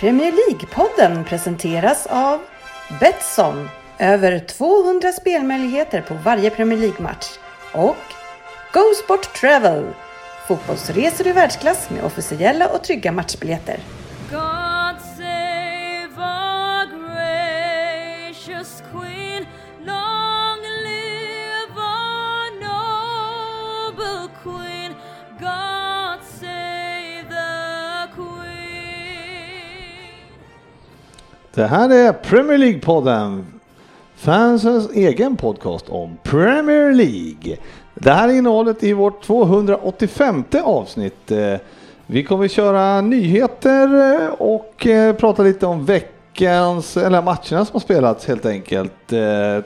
Premier League-podden presenteras av Betsson. Över 200 spelmöjligheter på varje Premier League-match. Och Go Sport Travel. Fotbollsresor i världsklass med officiella och trygga matchbiljetter. Det här är Premier League-podden. Fansens egen podcast om Premier League. Det här är innehållet i vårt 285 avsnitt. Eh, vi kommer köra nyheter eh, och eh, prata lite om veckans, eller matcherna som har spelats helt enkelt.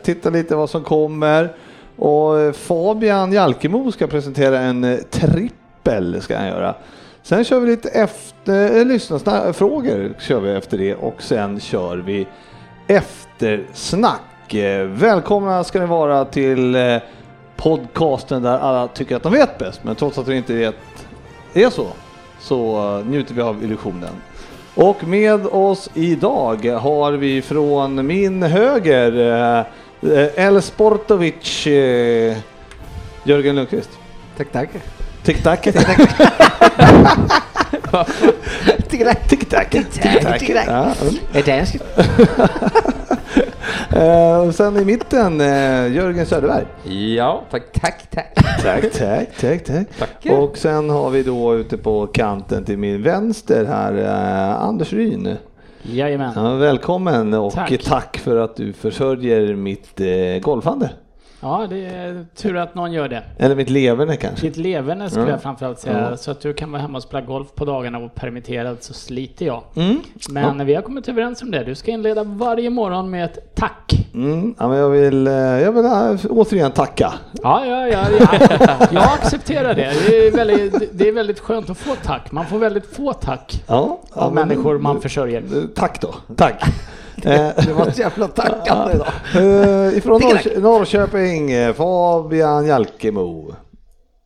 Titta lite vad som kommer. Och Fabian Jalkemo ska presentera en trippel ska han göra. Sen kör vi lite efter, eh, lyssnarfrågor kör vi efter det och sen kör vi eftersnack. Eh, Välkomna ska ni vara till eh, podcasten där alla tycker att de vet bäst, men trots att vi inte vet är så, så njuter vi av illusionen. Och med oss idag har vi från min höger El Sportovic Jörgen Lundqvist. Tack, tack. Tick-tack. Tick-tack. Tick-tack. Tick-tack. Är danskt? Eh, och sen i mitten eh, Jörgen Söderberg. Ja, tack, tack, tack. Tack, tack, tack, tack. Tackar. Och sen har vi då ute på kanten till min vänster här eh, Anders Ryn. Jajamän. Ja, välkommen och tack. Tack. för att du försörjer mitt eh, golfande. Ja, det är tur att någon gör det. Eller mitt leverne kanske. Ditt leverne skulle Ja. jag framförallt säga. Ja. Så att du kan vara hemma och spela golf på dagarna och permitterad så sliter jag. Mm. Men vi har kommit överens om det. Du ska inleda varje morgon med ett tack. Mm. Ja, men jag vill, eh, jag vill eh, återigen tacka. Ja, ja, ja. ja. Jag accepterar det. Det är, väldigt, det är väldigt skönt att få tack. Man får väldigt få tack Ja, ja, av människor man försörjer. Tack då. Tack. Eh, Det var ett jävla tackande idag. eh, ifrån Norrkö- Norrköping, eh, Fabian Jalkemo.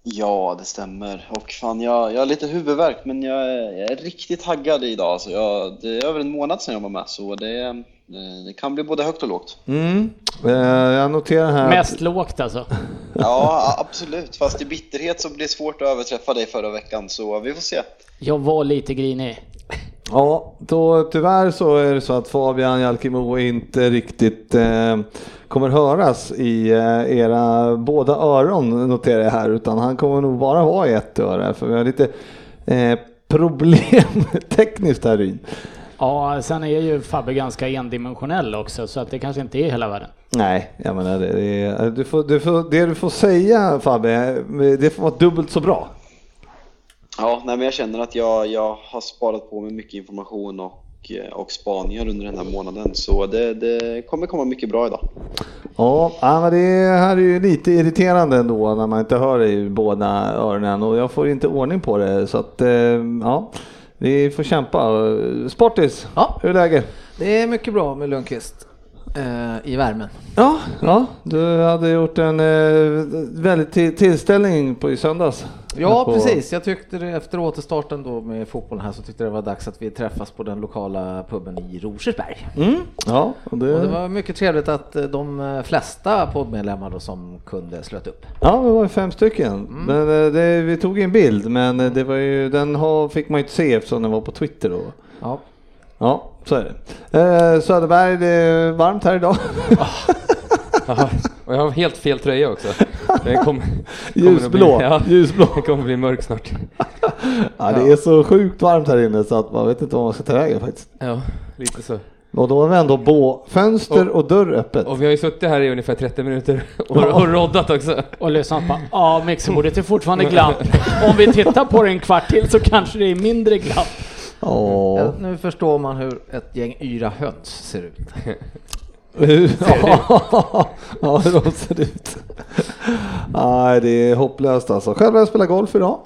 Ja, det stämmer. Och fan, jag, jag har lite huvudvärk, men jag är, jag är riktigt taggad idag. Så jag, det är över en månad sedan jag var med, så det, det kan bli både högt och lågt. Mm. Jag noterar här. att- Mest lågt alltså. Ja, absolut. Fast i bitterhet så blir det svårt att överträffa dig förra veckan, så vi får se. Jag var lite grinig. Ja, då tyvärr så är det så att Fabian Jalkemo inte riktigt eh, kommer höras i eh, era båda öron noterar jag här, utan han kommer nog bara ha ett öra för vi har lite eh, problem tekniskt här i. Ja, sen är ju Fabbe ganska endimensionell också så att det kanske inte är hela världen. Nej, jag menar det, det, du får, du får, det du får säga Fabbe, det får vara dubbelt så bra. Ja, nej, men jag känner att jag, jag har sparat på mig mycket information och, eh, och spaningar under den här månaden, så det, det kommer komma mycket bra idag. Ja, ja, men det här är ju lite irriterande ändå när man inte hör det i båda öronen och jag får inte ordning på det så att eh, ja, vi får kämpa. Sportis, Ja. hur är läget? Det är mycket bra med Lundqvist eh, i värmen. Ja, ja, du hade gjort en väldigt till- tillställning på i söndags. Ja, På- precis. Jag tyckte det, efter återstarten då med fotbollen här så tyckte det var dags att vi träffas på den lokala puben i Rosersberg. Mm, ja, och det, Och det var mycket trevligt att eh, de eh, flesta poddmedlemmar då som kunde slöt upp. ja, det var fem stycken. Men eh, det, vi tog en bild, men det var ju, den har, fick man ju inte se eftersom den var på Twitter då. Ja. Ja, så är det. Eh, Söderberg, det är varmt här idag. Och jag har helt fel tröja också. Den kom, kommer Ljusblå, Att bli, ja, ljusblå. den kommer bli mörk snart. Ja, det är så sjukt varmt här inne så att man vet inte vad man ska ta vägen faktiskt. Ja, lite så. Och då har vi ändå bå, fönster och dörr öppet. Och vi har ju suttit här i ungefär 30 minuter och, och roddat också. Och lyssnat på ja, mixerbordet är fortfarande glapp. Om vi tittar på det en kvart till så kanske det är mindre glapp. Ja, Nu förstår man hur ett gäng yra höns ser ut. ja, hur de ser ut. Nej, det är hopplöst alltså. Själv har jag spelat golf idag.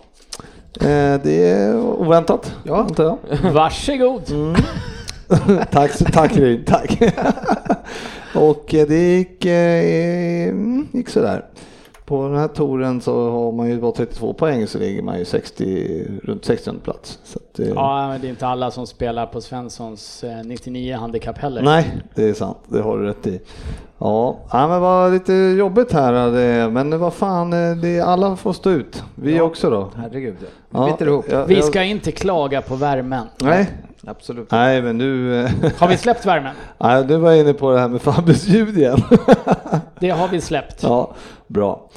Eh, Det är oväntat, Ja. antar jag. Varsågod. tack, så- tack Ryn, tack. och eh, det gick, eh, mm, gick sådär. På den här touren så har man ju bara 32 poäng så ligger man ju 60, runt 60 plats. Så att, eh, Ja, men det är inte alla som spelar på Svenssons eh, 99 handikapp heller. Nej, det är sant. Det har du rätt i. Ja, ja men vad lite jobbigt här. Men vad fan, eh, det, alla får stå ut. Vi också då. Herregud, vi Ja, biter ihop. jag- Vi jag- ska inte klaga på värmen. Nej, Absolut. nej men nu... eh, Har vi släppt värmen? Nej, du var inne på det här med Fabbes ljud igen. Det har vi släppt. ja, bra.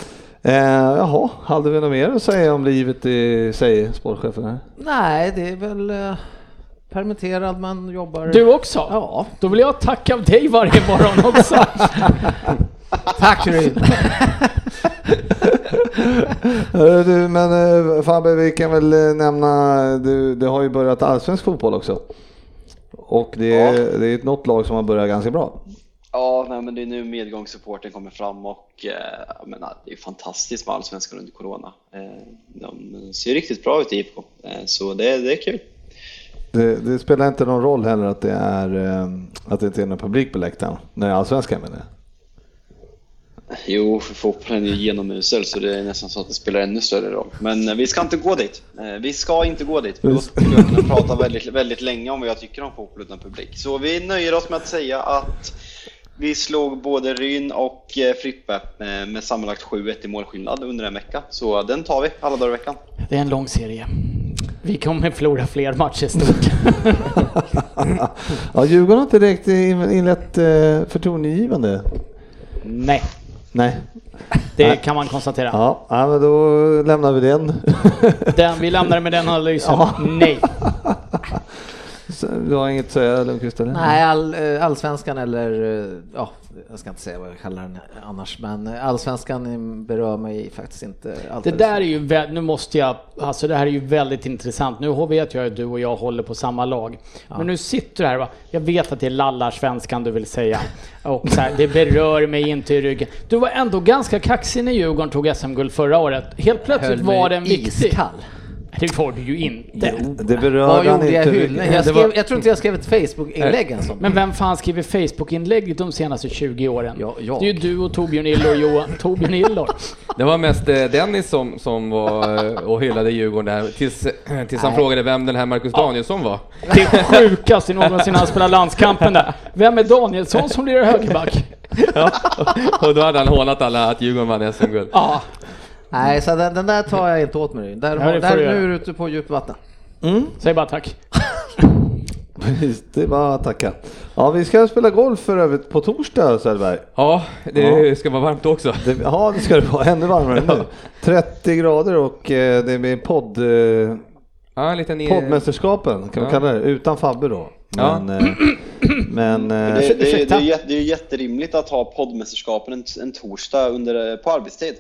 Eh, jaha, hade vi något mer att säga om livet i, säger sportchefen här? Nej, det är väl eh, permitterad, man jobbar... Du också? Ja. Då vill jag tacka dig varje morgon också. Tack! Hörru du, men eh, Fabbe, vi kan väl eh, nämna, du, det har ju börjat allsvensk fotboll också. Och det är, Ja. det är ett något lag som har börjat ganska bra. Ja, nej, men det är nu medgångssupporten kommer fram och eh, jag menar, det är fantastiskt med allsvenskan under corona. Eh, de ser riktigt bra ut i IFK, eh, så det, det är kul. Det, det spelar inte någon roll heller att det, är, eh, att det inte är någon publik på läktaren, när det är allsvenskan menar jag. Jo, för fotbollen är ju genomusel så det är nästan så att det spelar ännu större roll. Men eh, vi ska inte gå dit. Eh, Vi ska inte gå dit. För då skulle jag kunna prata väldigt, väldigt länge om vad jag tycker om fotboll utan publik. Så vi nöjer oss med att säga att vi slog både Ryn och eh, Frippe eh, med sammanlagt 7-1 i målskillnad under en vecka. Så den tar vi alla dagar i veckan. Det är en lång serie. Vi kommer förlora fler matcher stort. ja, Djurgården har inte direkt in- inlett eh, förtroendegivande. Nej, Nej. det Nej. kan man konstatera. Ja, ja, men då lämnar vi den. Den, vi lämnar med den analysen. Ja. Nej. Du har inget att säga Lundqvist eller? Nej, all, eh, allsvenskan eller, eh, ja, jag ska inte säga vad jag kallar den annars, men eh, allsvenskan berör mig faktiskt inte allt. Det där är ju, nu måste jag, alltså det här är ju väldigt intressant. Nu vet jag att du och jag håller på samma lag. Men nu sitter du här va, jag vet att det är lallarsvenskan du vill säga. Och så här, det berör mig inte i ryggen. Du var ändå ganska kaxig när Djurgården tog SM-guld förra året. Helt plötsligt var den viktig. Iskall. Det var du ju inte. Det berör Vad han gjorde jag hyllan? Jag, var- skrev, jag tror inte jag skrev ett Facebook-inlägg ens om det. Men vem fan skriver Facebook-inlägg de senaste 20 åren? Ja, jag. Det är ju du och Torbjörn Illor, Johan. Torbjörn Illor. Det var mest eh, Dennis som, som var eh, och hyllade Djurgården där tills, tills han frågade vem den här Marcus Danielsson var. Det sjukaste någonsin han spelar landskampen där. Vem är Danielsson som blir högerback? Ja, och då hade han hånat alla att Djurgården vann SM-guld. Ja, Nej, så den, den där tar jag inte åt mig. Där, Ja, det har, där nu är du ute på djupt vatten. säg bara tack. Precis, det bara att tacka. Ja, vi ska spela golf för övrigt på torsdag Söderberg. Ja, det ska vara varmt också. Det, ja, det ska det vara. Ännu varmare nu. 30 grader och eh, det blir podd, eh, Ja, en liten... poddmästerskapen kan man Ja. kalla det, utan Fabbe då. Ja. Men, eh, men eh, Det, det, det, är, det är jätterimligt att ha poddmästerskapen en, en torsdag under, på arbetstid.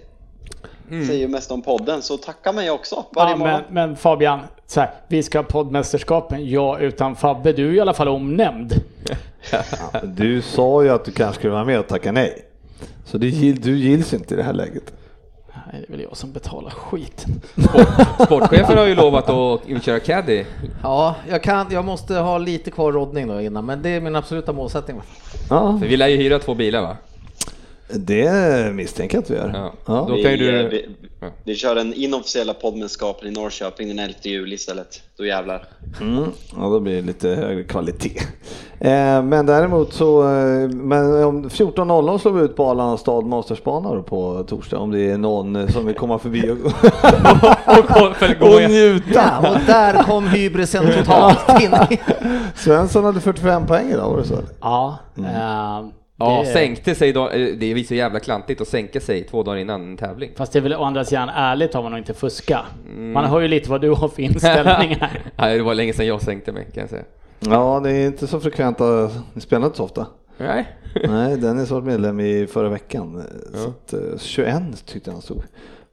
Säger ju mest om podden, så tacka mig också varje Ja, morgon. men, men Fabian, så här, vi ska ha poddmästerskapen, ja utan Fabbe. Du är i alla fall omnämnd. du sa ju att du kanske skulle vara med och tacka nej. Så det, gill- du gills inte i det här läget. Nej, det är väl jag som betalar skiten. Sportchefen har ju lovat att köra caddy. Ja, jag, kan, jag måste ha lite kvar roddning då innan, men det är min absoluta målsättning. Ja, För vi lär ju hyra två bilar va? Det misstänker jag att vi gör. Ja. Ja. Då Vi, kan ju du... vi, vi kör den inofficiella poddmästerskapen i Norrköping den 11 juli istället. Då jävlar. Mm, ja, då blir det lite högre kvalitet. Eh, men däremot så, eh, men om 14.00 slår vi ut på Arlanda stad Mastersbana på torsdag om det är någon eh, som vill komma förbi och, och, och med. njuta. Ja, och där kom hybrisen totalt in. Svensson hade 45 poäng idag var det så? Ja, eh, Ja, det- sänkte sig då. eh, Det är ju så jävla klantigt att sänka sig två dagar innan en tävling. Fast det är väl å andra sidan ärligt av honom att inte fuska. Man hör ju lite vad du har för inställning här. Nej, det var länge sedan jag sänkte mig kan jag säga. Ja, det är inte så frekventa, ni spelar inte så ofta. Nej. Nej, Dennis var medlem i förra veckan. Så att, eh, 21 tyckte jag han stod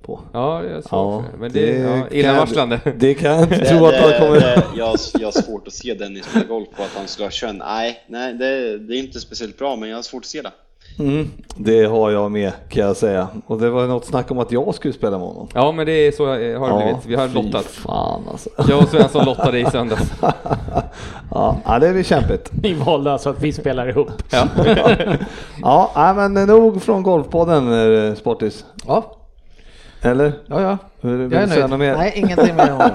på. Ja, jag såg det. Men det, det ja, illavarslande. Det kan jag inte tro att han kommer... det, jag, jag har svårt att se Dennis spela golf på att han skulle ha kön. Nej, nej det, det är inte speciellt bra, men jag har svårt att se det. Mm, det har jag med kan jag säga. Och det var något snack om att jag skulle spela med honom. Ja, men det är så har det blivit. Vi har lottat. fan alltså. Jag och Svensson lottade i söndags. ja, ja, det blir kämpigt. Ni valde alltså att vi spelar ihop. Ja. Ja, men nog från Golfpodden, eh, Sportis. Ja, Eller? Ja, ja. Vill, Jag är nöjd. något mer? Nej, ingenting mer om.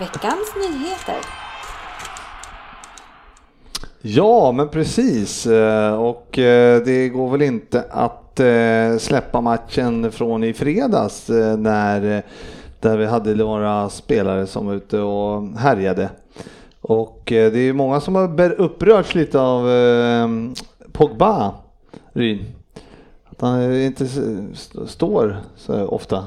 Veckans nyheter. Ja, men precis. Eh, Och eh, det går väl inte att eh, släppa matchen från i fredags när, där vi hade några spelare som var ute och härjade. Och det är många som har ber- upprörts lite av Pogba, Ryn. Han inte står så ofta.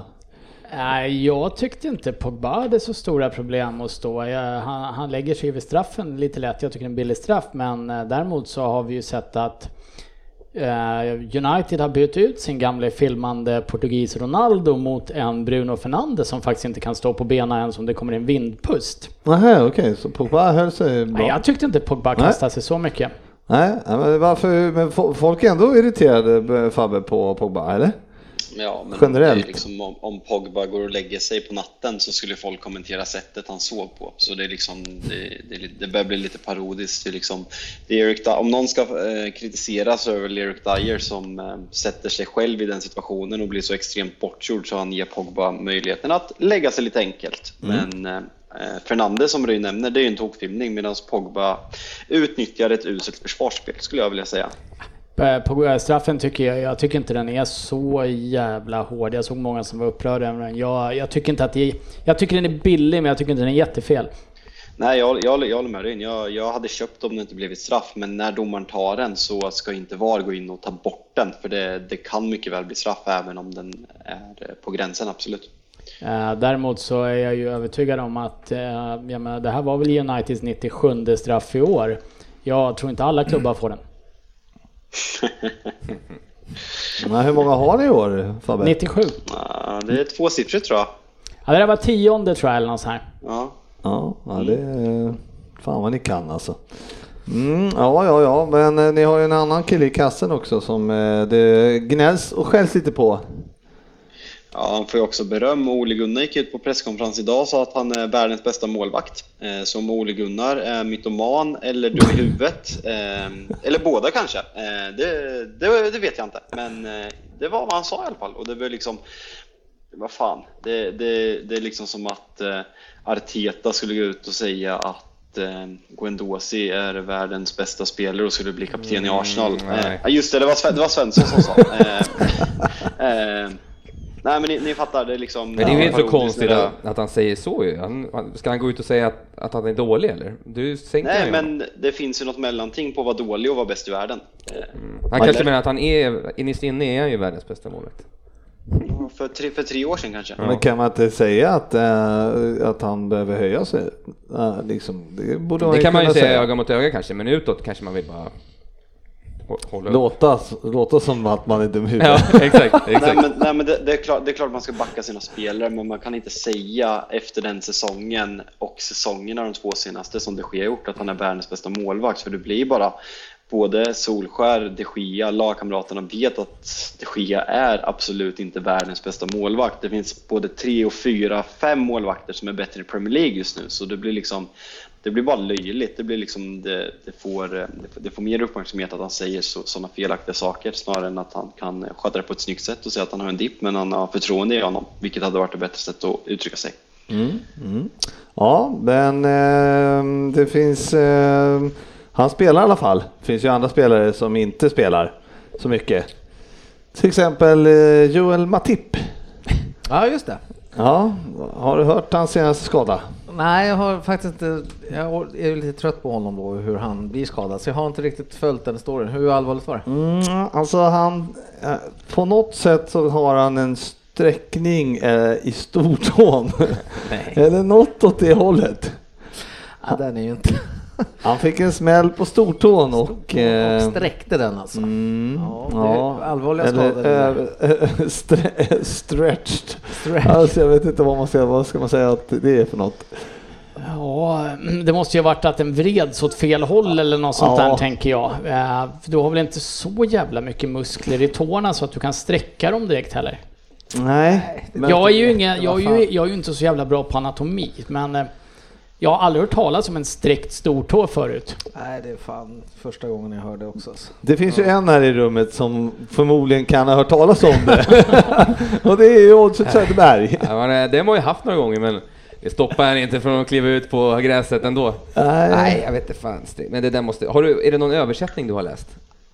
Nej, jag tyckte inte Pogba hade så stora problem att stå. Jag, han, han lägger sig vid straffen lite lätt. Jag tycker det är en billig straff. Men eh, däremot så har vi ju sett att eh, United har bytt ut sin gamle filmande portugis Ronaldo mot en Bruno Fernandes som faktiskt inte kan stå på benen ens om det kommer en vindpust. Nähä, okej, så Pogba höll sig bra. Nej, jag tyckte inte Pogba kastade sig så mycket. Nej, men varför? Men fo- folk är ändå irriterade eh, Fabbe på Pogba, eller? Ja, men Generellt. Det är liksom, om, om Pogba går och lägger sig på natten så skulle folk kommentera sättet han sov på. Så det, är liksom, det, det, det börjar bli lite parodiskt. Det är liksom, det Eric, om någon ska eh, kritisera så är det väl Eric Dyer som eh, sätter sig själv i den situationen och blir så extremt bortgjord så han ger Pogba möjligheten att lägga sig lite enkelt. Men eh, eh, Fernandes som Röj nämner, det är ju en tokfilmning medan Pogba utnyttjar ett uselt försvarsspel skulle jag vilja säga. Eh, På straffen tycker jag, jag tycker inte den är så jävla hård. Jag såg många som var upprörda över den. Jag, jag tycker inte att det Jag tycker den är billig men jag tycker inte den är jättefel. Nej, jag, jag, jag håller med dig. Jag, jag hade köpt om det inte blivit straff, men när domaren tar den så ska inte VAR gå in och ta bort den, för det, det kan mycket väl bli straff även om den är på gränsen, absolut. Eh, Däremot så är jag ju övertygad om att, eh, jag menar, det här var väl Uniteds 97 straff i år. Jag tror inte alla klubbar får den. Nej, hur många har ni i år Fabbe? 97. Ja, det är tvåsiffrigt tror jag. Ja, det där var tionde tror jag eller något sånt här. Ja. Ja, ja det är... Fan vad ni kan alltså. Mm, ja, ja, ja, men eh, ni har ju en annan kille i kassen också som eh, det gnälls och skälls lite på. Ja, han får ju också beröm. Ole Gunnar gick ut på presskonferens idag och sa att han är världens bästa målvakt. Eh, Så om Ole Gunnar är mytoman eller dum i huvudet, eh, eller båda kanske, eh, det, det, det vet jag inte. Men det var vad han sa i alla fall. Och det var liksom, vad fan, det, det, det är liksom som att Arteta skulle gå ut och säga att Guendouzi är världens bästa spelare och skulle bli kapten i Arsenal. nej. Eh, just det, det var, Sven, det var Svensson som sa. Nej men ni, ni fattar, det är liksom... Men det är ju ja, inte så konstigt att, att han säger så ju. Han, ska han gå ut och säga att, att han är dålig eller? Du sänker Nej men det finns ju något mellanting på att vara dålig och vara bäst i världen. Eh, Han kanske menar att han är, innerst inne är han ju världens bästa målvakt. För tre, för tre år sedan kanske. Men kan man inte säga att, eh, att han behöver höja sig? Eh, liksom, det borde man Det kan man ju säga öga mot öga kanske, men utåt kanske man vill bara hå- hålla upp. Låta, låta som att man är dum i Ja, huvudet. exakt, Nej, exakt. men, nej, men det, det, är klart, det är klart man ska backa sina spelare, men man kan inte säga efter den säsongen och säsongerna de två senaste som de Gea gjort att han är världens bästa målvakt, för det blir bara både Solskär, de Gea, lagkamraterna vet att de Gea är absolut inte världens bästa målvakt. Det finns både tre och fyra, fem målvakter som är bättre i Premier League just nu, så det blir liksom det blir bara löjligt. Det, blir liksom, det, det, får, eh, det, får, det får mer uppmärksamhet att han säger så, sådana felaktiga saker snarare än att han kan sköta det på ett snyggt sätt och säga att han har en dipp men han har förtroende i honom, vilket hade varit ett bättre sätt att uttrycka sig. Ja, men eh, det finns... Eh, han spelar i alla fall. Det finns ju andra spelare som inte spelar så mycket. Till exempel eh, Joel Matip. Ja, just det. Ja, har du hört hans senaste skada? Nej, jag har faktiskt inte... Jag är lite trött på honom då, hur han blir skadad. Så jag har inte riktigt följt den storyn. Hur allvarligt var det? Mm, alltså han... Eh, på något sätt så har han en sträckning eh, i stortån. Eller något åt det hållet. Ja, den är ju inte... Han fick en smäll på stortån och... och eh, sträckte den alltså. Mm, Ja, det är allvarliga skador. Eller, äh, stre- stretched. Alltså jag vet inte vad man ska, vad ska man säga att det är för något. Ja, det måste ju ha varit att den vreds åt fel håll eller något sånt Ja. där tänker jag. Eh, Du har väl inte så jävla mycket muskler i tårna så att du kan sträcka dem direkt heller? Nej. Jag är ju, ingen, vad jag är ju, jag är ju inte så jävla bra på anatomi, men eh, Jag har aldrig hört talas om en sträckt stortå förut. Nej, det är fan första gången jag hörde också. Alltså. Det finns ju en här i rummet som förmodligen kan ha hört talas om det. och det är ju Oddset Söderberg. Ja, men, det har man ju haft några gånger men det stoppar en inte från att kliva ut på gräset ändå. Nej, Nej, jag vet inte fan. Men det där måste... Har du, är det någon översättning du har läst?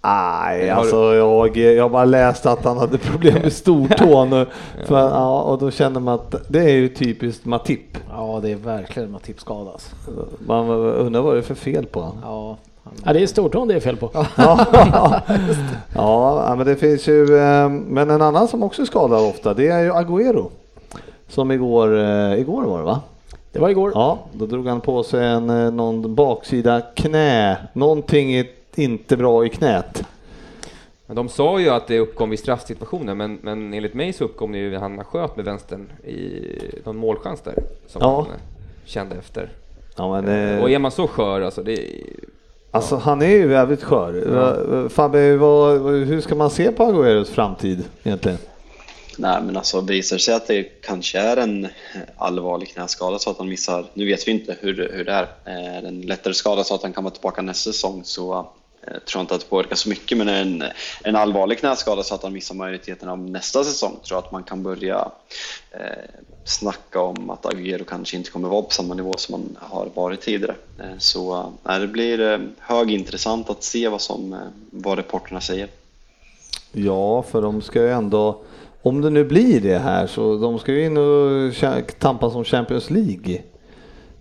Nej, alltså jag, jag bara läste att han hade problem med stortån och, för, ja, och då kände man att det är ju typiskt Matip. Ja, det är verkligen en tipsskada. Alltså. Man undrar vad det är för fel på honom. Ja, Ja, det är stortån det är fel på. Ja, ja, men det finns ju, eh, men en annan som också är skadad ofta, det är ju Agüero. Som igår, eh, igår var det va? Det var igår. Ja, då drog han på sig en, eh, någon baksida knä, någonting är inte bra i knät. Men De sa ju att det uppkom vid straffsituationer, men, men enligt mig så uppkom det ju han sköt med vänstern i någon målchans där som Ja. han eh, kände efter. Ja, men, eh, Och är man så skör alltså, det Alltså han är ju jävligt skör. Ja. Fabbe, vad, hur ska man se på Agüeros framtid egentligen? Nej men alltså visar sig att det kanske är en allvarlig knäskada så att han missar, nu vet vi inte hur, hur det är, är det en lättare skada så att han kan vara tillbaka nästa säsong så jag tror inte att det påverkar så mycket men en, en allvarlig knäskada så att han missar majoriteten av nästa säsong tror jag att man kan börja eh, snacka om att Agüero kanske inte kommer vara på samma nivå som han har varit tidigare. Eh, så eh, det blir eh, högintressant att se vad, som, eh, vad reporterna säger. Ja, för de ska ju ändå, om det nu blir det här, så de ska ju in och tampas om Champions League.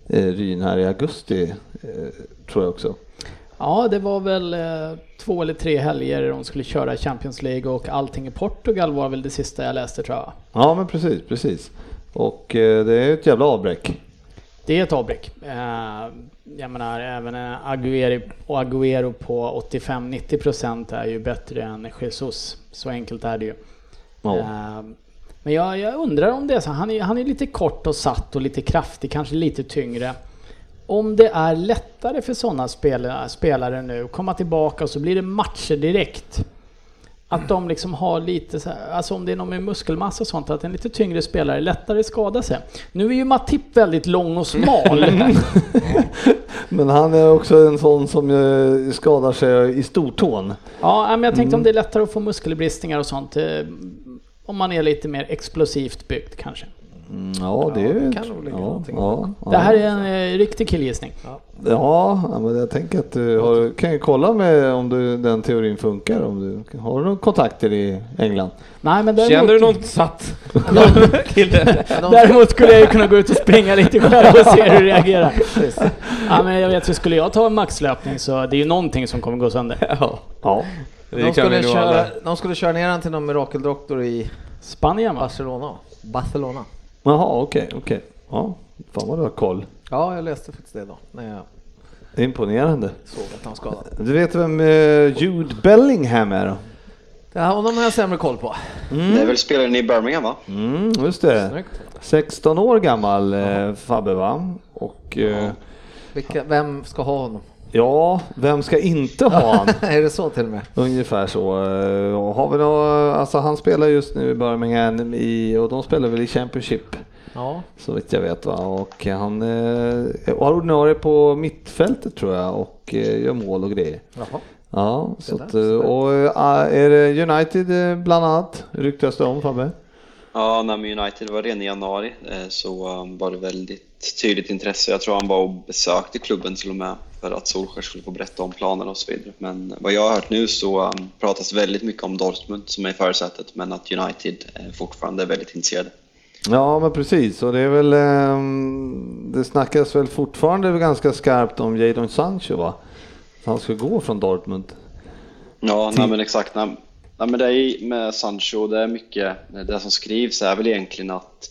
Eh, Ryn här i augusti, eh, tror jag också. Ja, det var väl eh, två eller tre helger de skulle köra Champions League och allting i Portugal var väl det sista jag läste tror jag. Ja, men precis, precis. Och eh, det är ett jävla avbräck. Det är ett avbräck. Eh, jag menar även Agüero, på 85-90% är ju bättre än Jesus. Så enkelt är det ju. Ja. Men jag, jag undrar om det är så. Han är, han är lite kort och satt och lite kraftig, kanske lite tyngre. Om det är lättare för sådana spelare, spelare nu att komma tillbaka och så blir det matcher direkt. Att de liksom har lite så här, alltså om det är någon med muskelmassa och sånt, att en lite tyngre spelare lättare skadar sig. Nu är ju Matip väldigt lång och smal. Men han är också en sån som eh, skadar sig i stortån. ja, men jag tänkte om det är lättare att få muskelbristningar och sånt. eh, Om man är lite mer explosivt byggd kanske. Mm, ja, det är ju... det kan nog ligga ja, någonting ja, ja. Det här är en eh, riktig killgissning. Ja, ja, men jag tänker att du har, kan ju kolla med om du, den teorin funkar. Om du, har du några kontakter i England? Nej, men däremot, Känner du någon satt kille? Däremot skulle jag ju kunna gå ut och springa lite själv och se hur du reagerar. Ja, men jag vet, så skulle jag ta en maxlöpning så det är ju någonting som kommer gå sönder. Ja, Ja. De skulle, köra, de skulle köra ner han till någon mirakeldoktor i Spanien va? Barcelona. Barcelona. Jaha, okej, okej. Ja, fan vad du har koll. Ja, jag läste faktiskt det då när jag Imponerande. såg att han var skadad. Du vet vem eh, Jude Bellingham är då? Det här, honom har jag sämre koll på. Det är väl spelaren i Birmingham va? Mm, just det. Snyggt. 16 år gammal eh, Fabbe va? Och eh, Vilka, vem ska ha honom? Ja, vem ska inte ha han? är det så till och med? Ungefär så. Eh, Har vi nå, alltså han spelar just nu i Birmingham i, och de spelar väl i Championship. Ja. Så vitt jag vet va. Och han eh, har ordinarie på mittfältet tror jag och eh, gör mål och grejer. Jaha. Ja, så att, eh, och eh, är det United bland annat ryktas det om Fabbe? Ja, när United var redan i januari eh, så um, var det väldigt tydligt intresse. Jag tror han var och besökte klubben till och med för att Solskjaer skulle få berätta om planerna och så vidare. Men vad jag har hört nu så um, pratas väldigt mycket om Dortmund som är i förarsätet men att United eh, fortfarande är väldigt intresserade. Ja men precis och det är väl ehm, Det snackas väl fortfarande ganska skarpt om Jadon Sancho va? Att Han ska gå från Dortmund. Ja, nej, men exakt. Nej, nej, men det är med Sancho, det är mycket, det som skrivs är väl egentligen att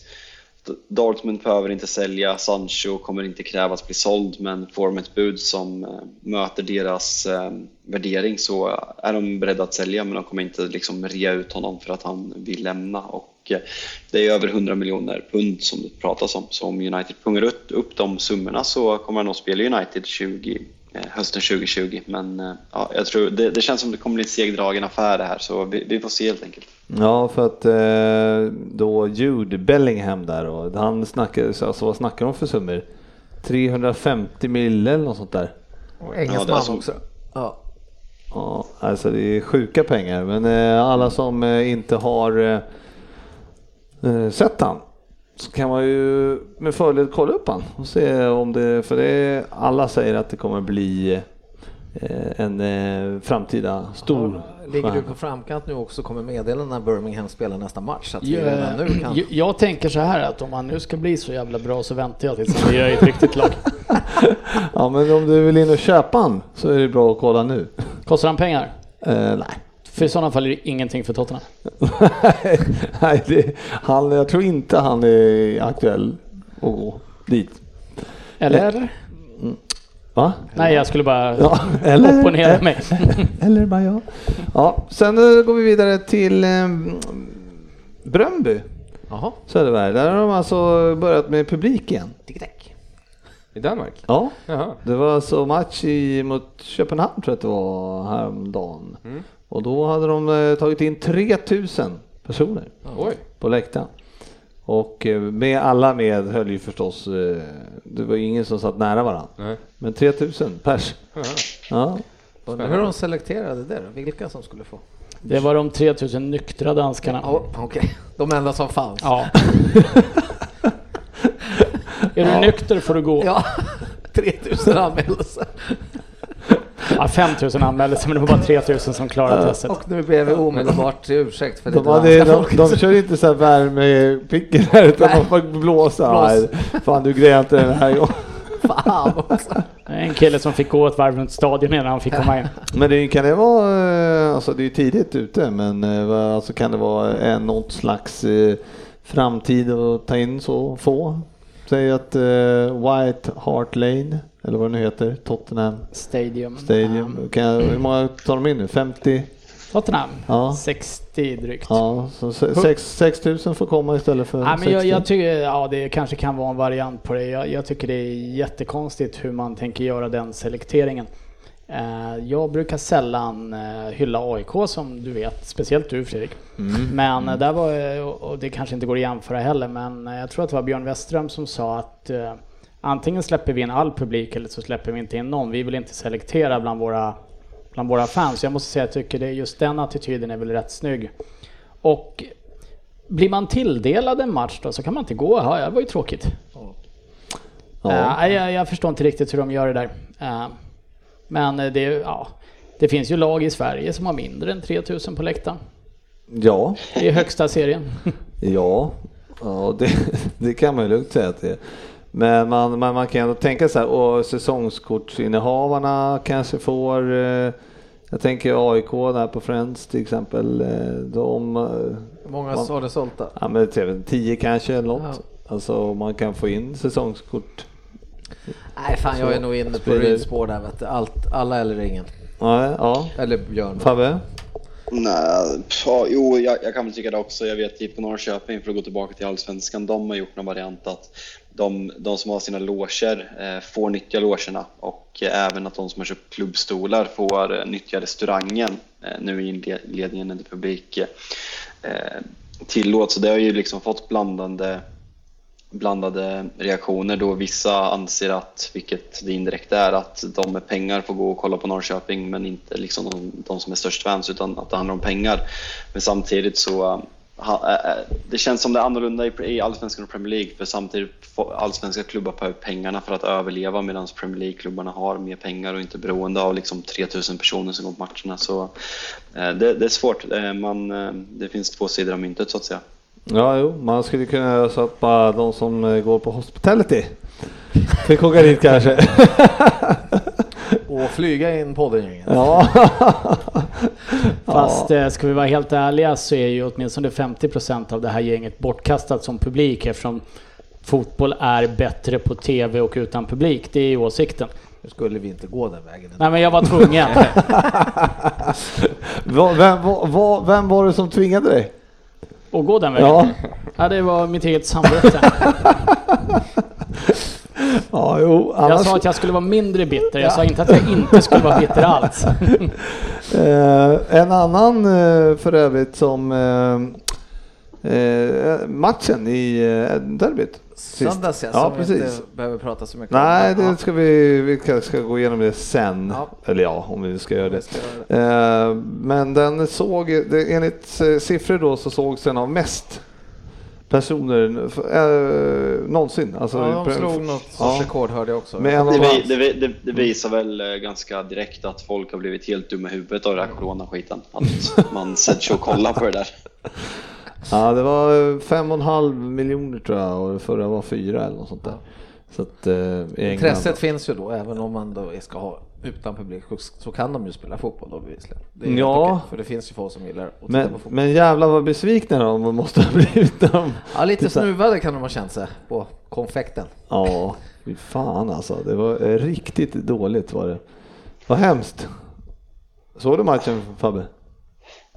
Dortmund behöver inte sälja, Sancho kommer inte kräva att bli såld, men får de ett bud som eh, möter deras eh, värdering så är de beredda att sälja, men de kommer inte liksom rea ut honom för att han vill lämna. Och eh, det är över 100 miljoner pund som det pratas om, så om United pungar upp, de summorna så kommer han att spela United 20, hösten 2020. Men eh, ja, jag tror det, det känns som det kommer bli en segdragen affär det här, så vi, vi får se helt enkelt. Ja för att eh, då Jude Bellingham där och han snackar, alltså vad snackar de för summor? 350 mille eller något sånt där. Och Ja, engelsman som- också. Ja. Ja, alltså det är sjuka pengar, men eh, alla som eh, inte har eh, eh, sett han så kan man ju med fördel kolla upp han och se om det, för det alla säger att det kommer bli eh, en eh, framtida stor Ligger du på framkant nu också kommer meddela när Birmingham spelar nästa match? Så att vi Jag, redan nu kan... jag, jag tänker så här att om han nu ska bli så jävla bra så väntar jag tills han är i ett riktigt lag. Ja, men om du vill in och köpa han så är det bra att kolla nu. Kostar han pengar? Eh, nej. För i sådana fall är det ingenting för Tottenham. nej, det, han, jag tror inte han är aktuell att gå dit. Eller? Va? Nej, jag skulle bara Ja, eller? opponera mig. Eller bara jag. Ja, sen eh, går vi vidare till eh, Bröndby, Jaha. Söderberg. Där har de alltså börjat med publik igen. I Danmark? Ja, Jaha. det var alltså match i, mot Köpenhamn tror jag att det var häromdagen. Mm. Och då hade de eh, tagit in 3000 personer Oj. på läktaren. Och eh, med alla med höll ju förstås, eh, det var ingen som satt nära varandra. Nej. Men 3000 pers. Ja, Undrar hur de selekterade det då? Vilka som skulle få? Det var de 3000 nyktra danskarna. Ja, Okej, de enda som fanns. Ja. Är du nykter får du gå. Ja, 3000 anmälda Ja, 5000 anmälde sig men det var bara 3000 som klarade testet. Och nu ber vi omedelbart ursäkt för De, det hade, danska de, de kör inte så här värmepickor här utan Nej. de får blåsa. Blås. Fan du grejer inte den här gången. Fan också. En kille som fick gå ett varv runt stadion innan han fick komma in. Men det, kan det vara, eh, alltså det är tidigt ute, men eh, alltså kan det vara en, något slags eh, framtid att ta in så få? Säg att eh, White Hart Lane, eller vad det nu heter, Tottenham Stadium. Stadium. Um, Kan, hur många tar de in nu? 50? Tottenham. Ja. 60 drygt. Ja, så se- sex- 6 000 får komma istället för Ja, men 60. jag, jag tycker, ja det kanske kan vara en variant på det. Jag, jag tycker det är jättekonstigt hur man tänker göra den selekteringen. Eh, jag brukar sällan eh, hylla AIK som du vet, speciellt du Fredrik. Men eh, där var, och det kanske inte går att jämföra heller, men jag tror att det var Björn Westström som sa att antingen släpper vi in all publik eller så släpper vi inte in någon. Vi vill inte selektera bland våra, bland våra fans. Jag måste säga att jag tycker det är just den attityden är väl rätt snygg. Och blir man tilldelad en match då så kan man inte gå. Ja, det var ju tråkigt. Ja. Eh, jag, jag förstår inte riktigt hur de gör det där. Eh, men det, ja, det finns ju lag i Sverige som har mindre än 3000 på läktaren. ja, är högsta serien. Ja, ja det, det kan man ju lugnt säga att det är. Men man, man, man kan ändå tänka så här, och säsongskortsinnehavarna kanske får, eh, jag tänker AIK där på Friends till exempel, eh, de, eh, Många Man- har det sålta. ja men jag vet inte, 10 kanske eller något. Ja. Alltså man kan få in säsongskort. Nej fan jag är nog inne på Sprider- Ryds spår där vet du. Allt, alla eller ingen. Ja, ja. Eller Björn. Fabbe? Nej, ja, jo, jag, jag kan väl tycka det också. Jag vet typ på Norrköping, för att gå tillbaka till Allsvenskan, de har gjort någon variant att de, de som har sina loger eh, får nyttja logerna och eh, även att de som har köpt klubbstolar får eh, nyttja restaurangen eh, nu i inledningen när publik eh, eh tillåts. Så det har ju liksom fått blandande blandade reaktioner då vissa anser att, vilket det indirekt är, att de med pengar får gå och kolla på Norrköping men inte liksom de, de som är störst fans utan att det handlar om pengar. Men samtidigt så Eh, eh, det känns som det är annorlunda i, Allsvenskan och Premier League för samtidigt får allsvenska klubbar behöver pengarna för att överleva medan Premier League-klubbarna har mer pengar och inte beroende av liksom 3000 personer som går på matcherna. Så eh, det, det är svårt. Man, det finns två sidor av myntet så att säga. Ja, jo, man skulle kunna göra så att bara de som går på hospitality fick åka dit kanske. Och flyga in poddgänget. ja. Fast eh, ska vi vara helt ärliga så är ju åtminstone 50% av det här gänget bortkastat som publik eftersom fotboll är bättre på TV och utan publik. Det är ju åsikten. Nu skulle vi inte gå den vägen. Nej men jag var tvungen. Vem, va- va- vem var det som tvingade dig? att gå den vägen. Ja, Ja, det var mitt eget samvete. ja jo, Jag annars, sa att jag skulle vara mindre bitter. Jag sa inte att jag inte skulle vara bitter alls. eh, en annan eh, för övrigt som eh, eh, matchen i eh, derbyt söndags ja, Ja, som vi precis. inte behöver prata så mycket Nej, om. det Ja, ska vi, vi ska- ska gå igenom det sen. Ja. Eller ja, om vi ska göra vi det. ska göra det. Eh, Men den såg, enligt siffror då så sågs den av mest personer eh, någonsin. Alltså, Ja, de slog något Ja. rekord hörde jag också. Med en Det, vi, det, det, det visar väl eh, ganska direkt att folk har blivit helt dumma i huvudet av den här coronaskiten. Att man sätter sig och kollar på det där. Ja, det var fem och en halv miljoner tror jag och det förra var fyra eller något sånt där. Så att, eh, England- Intresset finns ju då, även om man då ska ha utan publik, så kan de ju spela fotboll då bevisligen. Det Ja. okej, för det finns ju folk som gillar att titta Men, på fotboll. men jävlar vad besvikna de måste ha blivit de... Ja, lite Titta. snuvade kan de ha känt sig på konfekten. Ja, fy fan alltså. Det var riktigt dåligt var det. Vad hemskt. Såg du matchen Fabbe?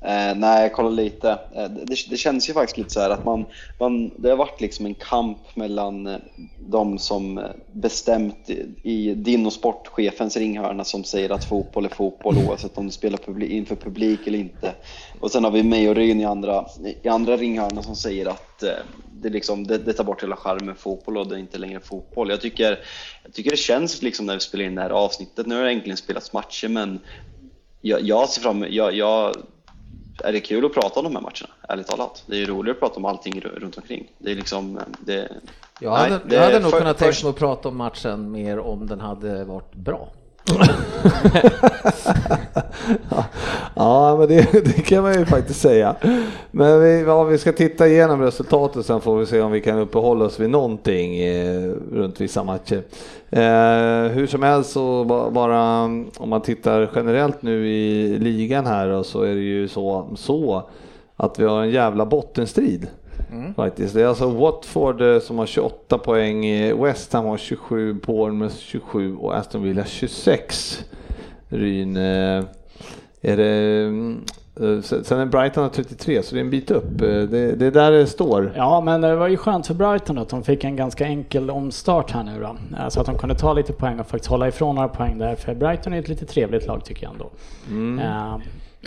Eh, nej, jag kollade lite. Eh, det, det känns ju faktiskt lite så här att man, man, det har varit liksom en kamp mellan eh, de som eh, bestämt i, i din och sportchefens ringhörna som säger att fotboll är fotboll oavsett om du spelar publik, inför publik eller inte. Och sen har vi mig och Ryn i andra, i andra ringhörna som säger att eh, det, liksom, det, det tar bort hela charmen med fotboll och det är inte längre fotboll. Jag tycker, jag tycker det känns liksom när vi spelar in det här avsnittet, nu har det äntligen spelats matcher men jag, jag ser fram jag, jag är det kul att prata om de här matcherna, ärligt talat. Det är ju roligare att prata om allting ru- runt omkring. Det är liksom, det... Jag Nej, hade, det jag hade nog för- kunnat tänka mig att prata om matchen mer om den hade varit bra. Ja, men det, det kan man ju faktiskt säga. Men vi, ja, vi ska titta igenom resultatet sen får vi se om vi kan uppehålla oss vid någonting eh, runt vissa matcher. Eh, hur som helst så ba- bara om man tittar generellt nu i ligan här då, så är det ju så, så att vi har en jävla bottenstrid. Faktiskt. Det är alltså Watford eh, som har 28 poäng, eh, West Ham har 27, Bournemouth 27 och Aston Villa 26. Ryn, eh, är det, mm, sen är Brighton har 33 så det är en bit upp. Det, det är där det står. Ja, men det var ju skönt för Brighton att de fick en ganska enkel omstart här nu då. Så att de kunde ta lite poäng och faktiskt hålla ifrån några poäng där. För Brighton är ett lite trevligt lag tycker jag ändå. Eh,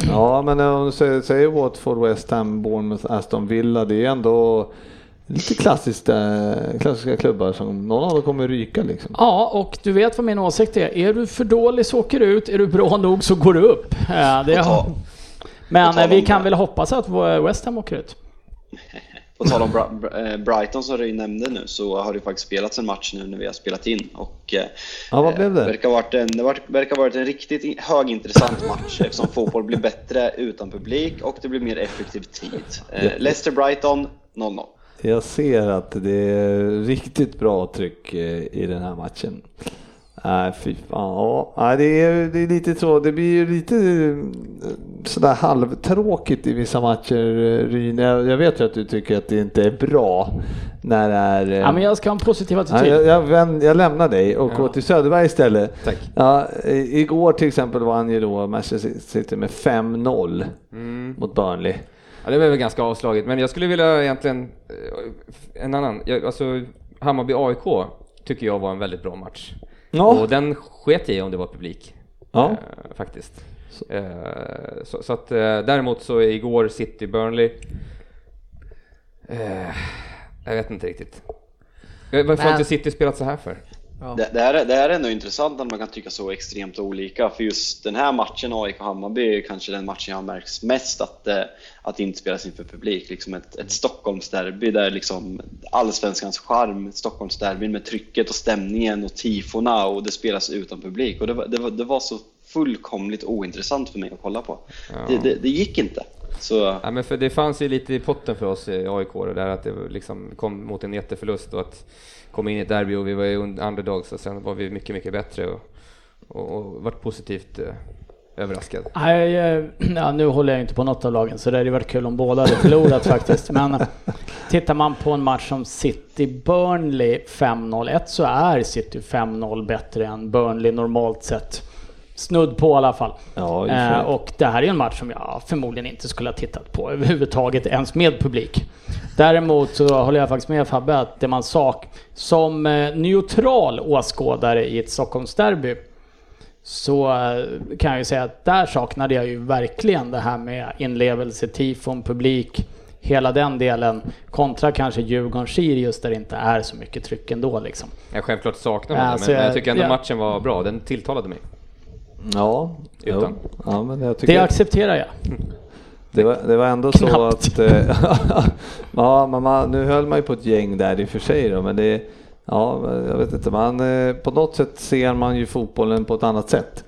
Ja, men om du säger, säger Watford, West Ham, Bournemouth, Aston Villa, det är ändå lite klassiskt, eh, klassiska klubbar som någon av dem kommer ryka liksom. Ja, och du vet vad min åsikt är. Är du för dålig så åker du ut. Är du bra nog så går du upp. Eh, Det ta- Men eh, vi kan väl hoppas att West Ham åker ut. På tal om eh, Brighton som Ryn nämnde nu så har det faktiskt spelats en match nu när vi har spelat in och eh, Ja, vad blev det? verkar ha varit en, det verkar ha varit en riktigt högintressant match eftersom fotboll blir bättre utan publik och det blir mer effektiv tid. Eh, Leicester-Brighton 0-0. Jag ser att det är riktigt bra tryck eh, i den här matchen. Nej, fy fan. Ja, det, är, det är lite så. Det blir ju lite eh, sådär halvtråkigt i vissa matcher, eh, Ryn. Jag, jag vet ju att du tycker att det inte är bra när det är... eh, Ja, men jag ska ha en positiv Ja, attityd. jag, jag, vänd, jag lämnar dig och går till Söderberg istället. Tack. Ja, igår till exempel vann ju då Manchester City med 5-0 mot Burnley. Ja, det var väl ganska avslaget, men jag skulle vilja egentligen en annan. Jag, alltså Hammarby AIK tycker jag var en väldigt bra match. Ja. Och den sket jag i om det var publik. Ja. Eh, faktiskt. Eh, så, så att eh, däremot så igår City Burnley. Eh, jag vet inte riktigt. Eh, Varför har inte City spelat så här för? Det, det, här, är- det här är ändå intressant att man kan tycka så extremt olika. För just den här matchen, AIK-Hammarby, är kanske den matchen jag märkt mest att, eh, att det inte spelas inför publik. Liksom ett, ett Stockholmsderby där liksom allsvenskans charm, Stockholmsderbyn med trycket och stämningen och tifona och det spelas utan publik. Och det var, det var, det var så fullkomligt ointressant för mig att kolla på. Det, det, det gick inte. Så Ja, men för det fanns ju lite i potten för oss i AIK det där att det liksom kom mot en jätteförlust och att komma in i ett derby och vi var ju un- underdogs och sen var vi mycket, mycket bättre och, och, och vart positivt eh, överraskad. Nej, eh, ja, nu håller jag inte på något av lagen så det hade ju varit kul om båda hade förlorat faktiskt. Men eh, tittar man på en match som City-Burnley 5-0-1 så är City 5-0 bättre än Burnley normalt sett. Snudd på i alla fall. Ja, eh, och det här är en match som jag förmodligen inte skulle ha tittat på överhuvudtaget, ens med publik. Däremot så håller jag faktiskt med Fabbe att det man sak som eh, neutral åskådare i ett Stockholmsderby så eh, kan jag ju säga att där saknade jag ju verkligen det här med inlevelse, tifon, publik. hela den delen kontra kanske Djurgården-Sirius där det inte är så mycket tryck ändå liksom. Jag självklart saknar man Alltså, det, men jag jag- tycker ändå ja. matchen var bra. Den tilltalade mig. Ja, Utan. jo. ja men jag Det tycker accepterar jag. Det var, det var ändå så Knappt. att... eh, ja, men man, nu höll man ju på ett gäng där i och för sig då, men det... Ja, jag vet inte, man, eh, på något sätt ser man ju fotbollen på ett annat sätt.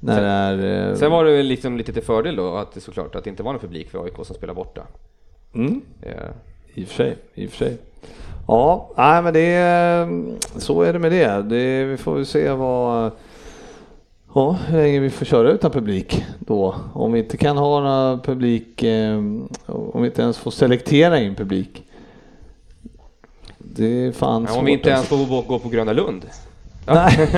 När Sen- är... eh, Sen var det väl liksom lite till fördel då att det såklart att det inte var någon publik för AIK som spelar borta. Mm. Eh, I och för sig, i och för sig. Ja, nej men det så är det med det. det. Vi får väl se vad, ja, hur länge vi får köra utan publik då. Om vi inte kan ha några publik, eh, om vi inte ens får selektera in publik. Det är fan Ja, om vi inte ens alltså. får gå på Gröna Lund. Nej,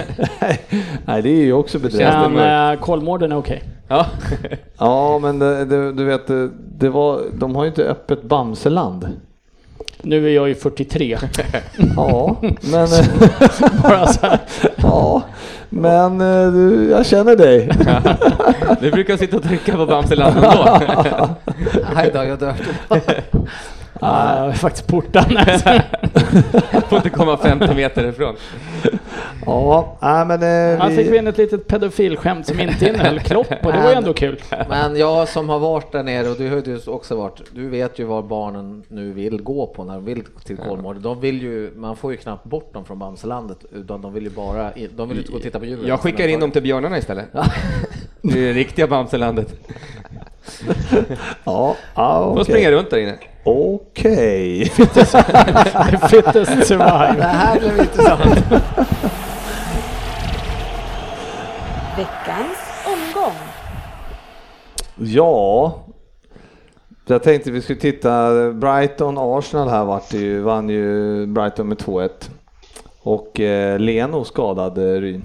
nej, det är ju också bedrövligt. Men äh, Kolmården är okej. Ja. Ja, men det, det, du vet, det, det var, de har ju inte öppet Bamseland. Nu är jag ju 43. Ja, men... Bara så här. Ja, men eh, du, jag känner dig. Du brukar sitta och trycka på Bamseland ändå. Nej då, jag dör. Ja, jag är faktiskt portad. Får inte komma 50 meter ifrån. Ja, nej men eh, Han fick vi in ett litet pedofilskämt som inte innehöll Klopp och det var ju ändå kul. Men jag som har varit där nere och du har ju också varit, du vet ju vad barnen nu vill gå på när de vill till Kolmården. De vill ju, man får ju knappt bort dem från Bamselandet utan de vill ju bara, de vill inte gå och titta på djuren. Jag skickar in dem till björnarna istället. Det är riktiga Bamselandet. Ja, ja Får okej. springa runt där inne. Okej. Fittest survive. Det här blev intressant. Veckans omgång. Ja, jag tänkte vi skulle titta. Brighton-Arsenal här vart det ju, vann ju Brighton med 2-1. Och eh, Leno skadad eh, Ryn.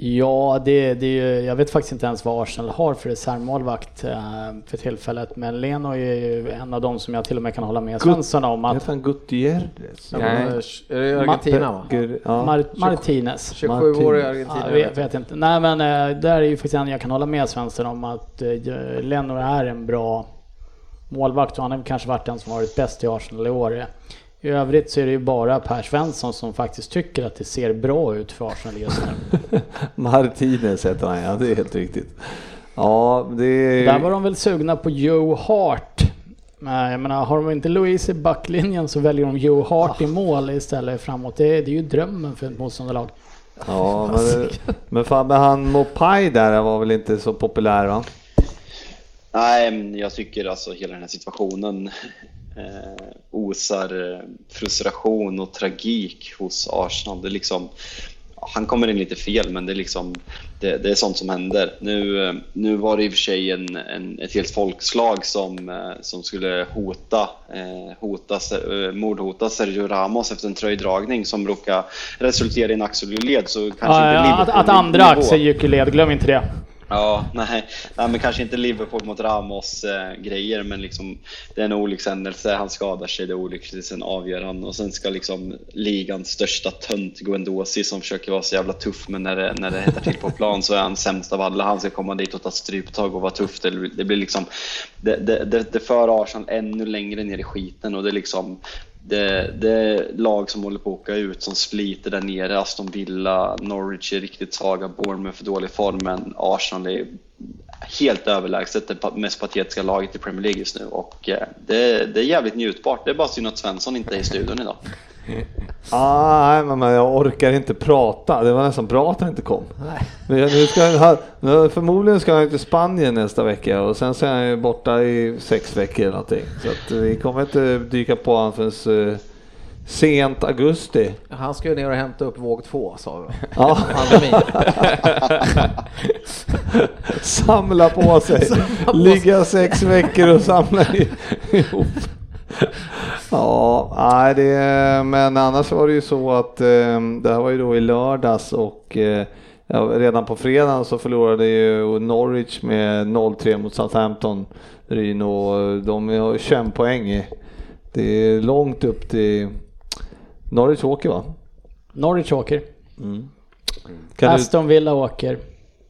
Ja, det, det är ju, jag vet faktiskt inte ens vad Arsenal har för reservmålvakt eh, för tillfället. Men Leno är ju en av de som jag till och med kan hålla med Svensson om att Heter han Gutierrez? Nej. Argentina va? Ja. Mar Martinez. 27-årig Ja, argentinare. jag vet, vet inte. Nej men eh, där är ju faktiskt en jag kan hålla med Svensson om att eh, Leno är en bra målvakt och han har kanske varit den som varit bäst i Arsenal i år. I övrigt så är det ju bara Per Svensson som faktiskt tycker att det ser bra ut för Arsenal just nu. Martinez heter han ja, det är helt riktigt. Ja, det är Där var de väl sugna på Joe Hart. Men jag menar, har de inte Louise i backlinjen så väljer de Joe Hart i mål istället framåt. Det är, det är ju drömmen för ett motståndarlag. Ja, men, men fan, men han Mopai där var väl inte så populär va? Nej, jag tycker alltså hela den här situationen eh, osar eh, frustration och tragik hos Arsenal. Det liksom, han kommer in lite fel, men det är, liksom, det, det är sånt som händer. Nu, eh, nu var det i och för sig en, en, ett helt folkslag som, eh, som skulle hota, eh, hota, mordhota Sergio Ramos efter en tröjdragning som råkade resultera i en axelled. Så kanske Ja, inte ja, att, att andra nivå. Axel gick i led, glöm inte det. Ja, nej, nej, men kanske inte Liverpool mot Ramos eh, grejer, men liksom det är en olyckshändelse. Han skadar sig, det är olyckligt, sen avgör han och sen ska liksom ligans största tönt Guendouzi som försöker vara så jävla tuff, men när det, när det hettar till på plan så är han sämst av alla. Han ska komma dit och ta stryptag och vara tuff. Det, det blir liksom, det, det, det, det för Arsenal ännu längre ner i skiten och det är liksom det, det är lag som håller på att åka ut som sliter där nere. Aston Villa, Norwich är riktigt svaga, Bournemouth för dålig form, men Arsenal är helt överlägset det mest patetiska laget i Premier League just nu och eh, det, det är jävligt njutbart. Det är bara synd att Svensson inte är i studion idag. Ah, nej, men jag orkar inte prata. Det var nästan bra att han inte kom. Jag- nu ska han, förmodligen ska han till Spanien nästa vecka och sen så är han ju borta i sex veckor eller någonting. Så vi kommer inte dyka på honom förrän eh, sent augusti. Han ska ju ner och hämta upp våg två sa vi. Ja, Pandemin. samla på sig. Ligga sex veckor och samla ihop. Ja, nej, det, men annars var det ju så att eh, det här var ju då i lördags och eh, ja, redan på fredagen så förlorade ju Norwich med 0-3 mot Southampton. Ryn och de har 21 poäng. Det är långt upp till Norwich åker va? Norwich åker. Du, Aston Villa åker.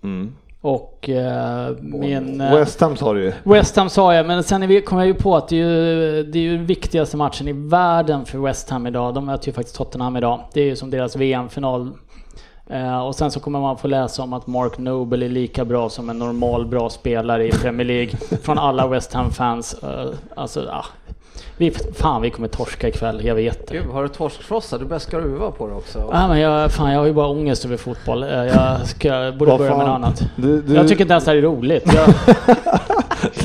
mm. Och eh, min... eh, West Ham sa du ju. West Ham sa jag, men sen kom jag ju på att det är ju, det är ju den viktigaste matchen i världen för West Ham idag. De möter ju faktiskt Tottenham idag. Det är ju som deras VM-final. Eh, och sen så kommer man få läsa om att Mark Noble är lika bra som en normal bra spelare i Premier League. från alla West Ham-fans. Eh, alltså, ah. Vi, fan vi kommer torska ikväll, jag vet det. Gud, har du torskfrossa? Du börjar skruva på det också. Ja, men jag, fan, jag har ju bara ångest över fotboll. Eh, Jag ska, borde börja med något annat. Du, du, Jag tycker inte ens det här är roligt. Jag,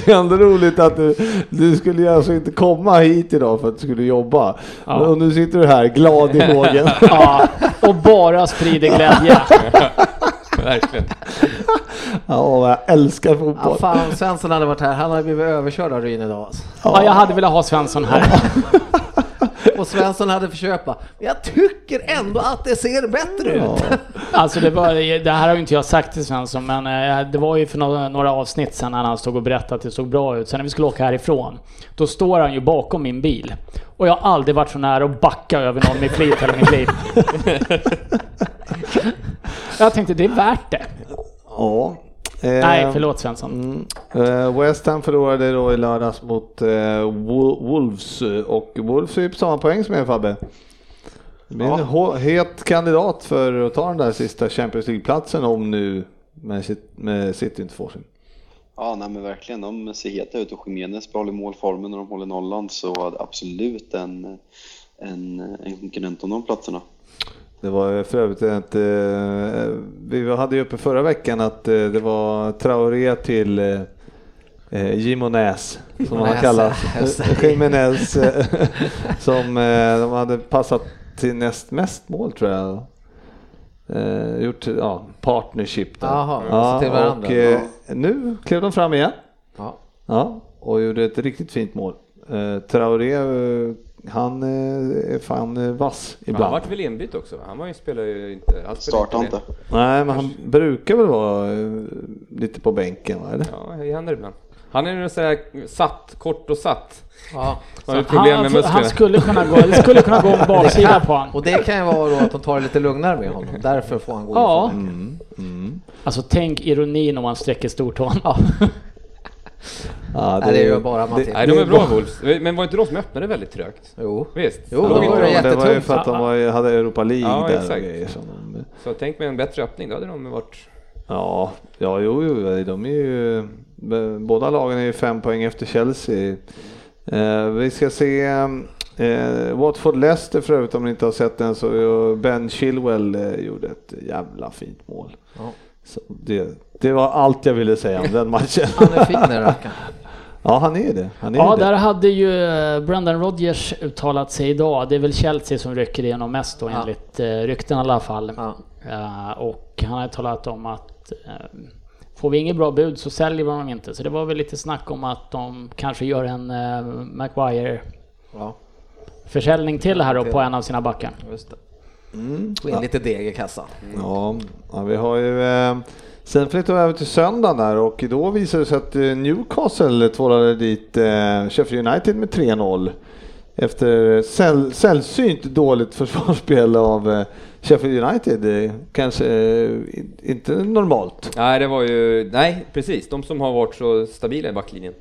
Det är ändå roligt att du, du skulle ju alltså inte komma hit idag för att du skulle jobba. Ja. Och nu sitter du här glad i hågen. ja, och bara sprider glädje. Verkligen. Ja, jag älskar Ja, fotboll. fan, Svensson hade varit här. Han hade blivit överkörd av Ryn idag. Alltså. Ja, jag hade velat ha Svensson här. Och Svensson hade försökt Men jag tycker ändå att det ser bättre ut. Ja. Alltså det, var, det här har ju inte jag sagt till Svensson, men eh, det var ju för några, några avsnitt sen när han stod och berättade att det såg bra ut. Sen när vi skulle åka härifrån, då står han ju bakom min bil. Och jag har aldrig varit så nära att backa över någon med flit hela mitt liv. jag tänkte, det är värt det. Ja. Eh, Nej, förlåt Svensson. Mm. Eh, West Ham förlorade då i lördags mot eh, Wo- Wolves och Wolves är ju på samma poäng som er Fabbe. Det blir en Ja. het kandidat för att ta den där sista Champions League-platsen om nu med, Cit- med City inte får sin. Ja, nej men verkligen. De ser heta ut och Jiménez behåller målformen och de håller nollan så är absolut en, en, en konkurrent om de platserna. Det var för övrigt ett, eh, vi hade ju uppe förra veckan att eh, det var Traoré till eh, eh, Jimenez som han kallas. Jimenez som eh, de hade passat till näst mest mål tror jag. Eh, gjort ja, partnership där. Till varandra. och eh, nu klev de fram igen. Ja. Ja, och gjorde ett riktigt fint mål. Eh, Traoré, eh, han eh, är fan eh, vass ibland. han vart väl inbytt också? Han var ju spelar ju inte. Han Startar inte. Nej, men han brukar väl vara eh, lite på bänken, va? Eller? Ja, det händer ibland. Han är ju så här satt, kort och satt. Ja. Han har ju problem med Han, han skulle kunna gå, det skulle kunna gå en baksida på honom. Och det kan ju vara då att de tar det lite lugnare med honom. Därför får han gå Ja. Mm, mm. Alltså tänk ironin om man sträcker stortån. Ja. Ja, Nej, det är ju bara Mattias. Nej, de är bra Wolves. Men var inte de som öppnade väldigt trögt? Jo. Visst? Jo, De var bra. det var ju för att de var, hade Europa League Ja, där exakt. och grejer. De, Så tänk med en bättre öppning, då hade de varit... ja, ja, jo, jo, de är ju, båda lagen är ju fem poäng efter Chelsea. Eh, vi ska se eh, Watford Leicester för övrigt om ni inte har sett den så Ben Chilwell eh, gjorde ett jävla fint mål. Ja. Så det, det var allt jag ville säga om den matchen. Han är fin den rackaren. Ja, han är det. Han är Ja, det. där hade ju eh, Brendan Rodgers uttalat sig idag. Det är väl Chelsea som rycker igenom mest då Ja. enligt eh, rykten i alla fall. Ja. Eh, och han har talat om att får vi inget bra bud så säljer vi honom inte. Så det var väl lite snack om att de kanske gör en eh, Maguire Ja, försäljning till här då på en av sina backar. just det. Mm. Få in lite deg i kassan. Ja, ja, vi har ju... Eh, sen flyttade vi över till söndagen där och då visade det sig att eh, Newcastle tvålade dit eh, Sheffield United med 3-0. Efter säll, sällsynt dåligt försvarsspel av eh, Sheffield United. Kanske inte normalt. Nej, det var ju... Nej, precis. De som har varit så stabila i backlinjen.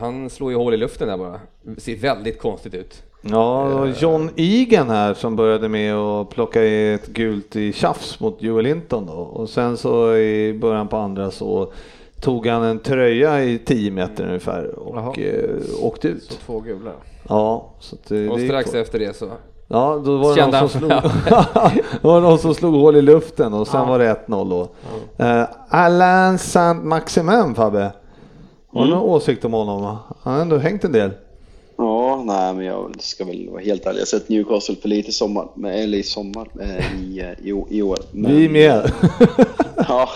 Han slår ju hål i luften där bara. Ser väldigt konstigt ut. Ja, och John Egan här som började med att plocka ett gult i tjafs mot Joel Linton då. Och sen så i början på andra så tog han en tröja i 10 meter ungefär och Jaha. eh, åkte Så ut. två gula. Ja, så att det, Och det strax på. efter det så... Ja, då var det Kände någon som, slog, det var någon som slog hål i luften och sen Ja. var det 1-0 då. Eh, Alain Saint-Maximin Fabbe. Har du Mm. någon åsikt om honom? Han har ändå hängt en del. Ja, nej men jag ska väl vara helt ärlig. Jag har sett Newcastle för lite i sommar, men- eller i sommar, eh, i, eh, i, i år. Men, Vi med. Ja,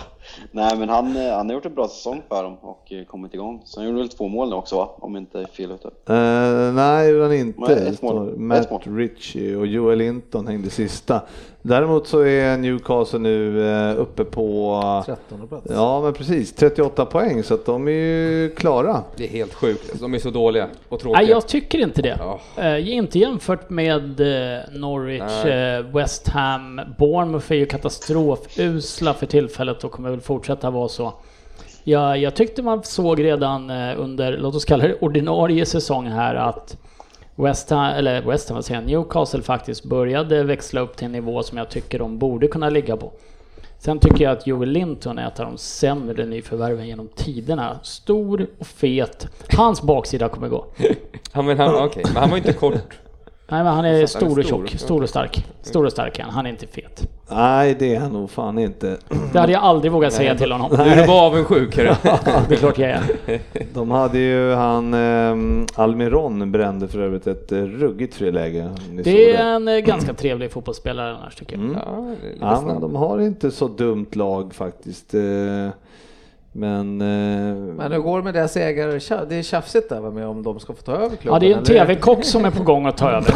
nej men han, eh, han har gjort en bra säsong för dem och kommit igång. Så han gjorde väl två mål nu också va? Om inte fel ute. Uh, nej, det gjorde han inte. Nej, ett mål. Matt Ett mål. Ritchie och Joel Linton hängde sista. Däremot så är Newcastle nu eh, uppe på 13 plats. Ja men precis, 38 poäng så att de är ju klara. Det är helt sjukt. De är så dåliga och tråkiga. Nej, jag tycker inte det. Eh, inte jämfört med eh, Norwich, Nej. West Ham, Bournemouth är ju katastrofusla för tillfället och kommer väl fortsätta vara så. Ja, jag tyckte man såg redan under, låt oss kalla det ordinarie säsong här att West Ham, eller West Ham, vad säger jag, Newcastle faktiskt började växla upp till en nivå som jag tycker de borde kunna ligga på. Sen tycker jag att Joel Linton är ett av de sämre nyförvärven genom tiderna. Stor och fet. Hans baksida kommer gå. Ja men han, okej, men han var ju inte kort. Nej men han är han är stor och stor. tjock, stor och stark. Stor och stark är han, han är inte fet. Nej det är han nog fan inte. Det hade jag aldrig vågat säga till honom. Du är bara avundsjuk. är du? Det är klart jag är. De hade ju han eh, Almiron brände för övrigt ett eh, ruggigt friläge. ni Det är en eh, ganska trevlig fotbollsspelare annars tycker jag. Mm. Ja, det Ja, de har inte så dumt lag faktiskt. Eh, Men... eh, Men hur går det med deras ägare? Det är tjafsigt där med om de ska få ta över klubben. Ja, det är en? TV-kock som är på gång att ta över.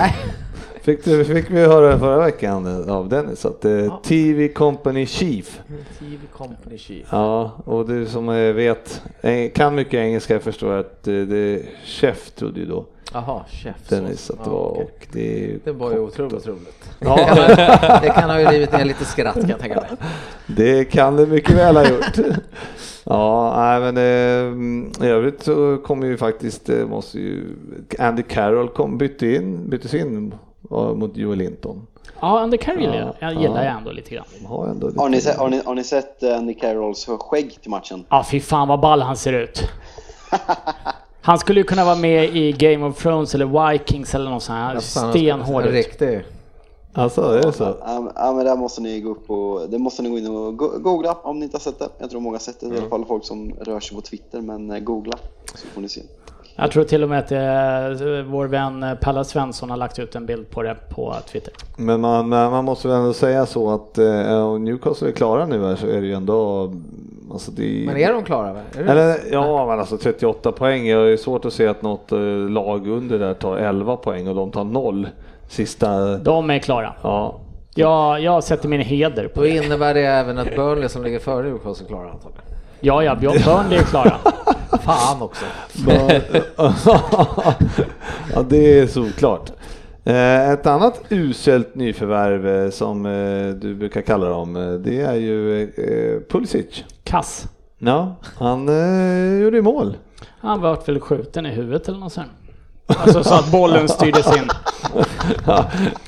Fick, du, fick vi höra förra veckan av Dennis att eh, TV Company Chief. TV Company Chief. Ja, och du som eh, vet, eh, kan mycket engelska förstår att eh, det chef trodde ju då Jaha, chef. Dennis att det var okej. och det är ju Det var ju otroligt och- roligt. Ja. Det kan ha ju rivit ner lite skratt kan jag tänka mig. Det kan det mycket väl ha gjort. Ja, nej, men eh, i övrigt så kommer ju faktiskt, eh, måste ju, Andy Carroll kom, bytte in, byttes in eh, mot Joel Linton. Ja, Andy Carroll Ja, jag gillar ja. jag ändå lite grann. Har ändå lite... Har ni, sett, har, ni, har ni sett eh, Andy Carrolls skägg till matchen? Ja, fy fan vad ball han ser ut. Han skulle ju kunna vara med i Game of Thrones eller Vikings eller något sånt här stenhård En ut. Alltså, det är så? Ja, ja, men där måste ni gå upp och, det måste ni gå in och go- googla om ni inte har sett det. Jag tror många har sett det, i alla fall folk som rör sig på Twitter, men eh, googla så får ni se. Jag tror till och med att eh, vår vän eh, Palla Svensson har lagt ut en bild på det på Twitter. Men man, man måste väl ändå säga så att om Newcastle är klara nu här så är det ju ändå... Alltså det Men är de klara? Är det? Eller ja, men alltså 38 poäng. Jag är svårt att se att något lag under där tar 11 poäng och de tar 0 sista... De är klara. Ja. Jag, jag sätter min heder på Då det. innebär det även att Burnley som ligger före Newcastle klarar antagligen. Ja, ja, Björn Burnley är klara. Fan också. ja, det är såklart. Eh, Ett annat uselt nyförvärv eh, som eh, du brukar kalla dem, det är ju Pulisic. Kass. Ja, han gjorde mål. Han vart väl skjuten i huvudet eller något sånt. Alltså så att bollen styrdes in.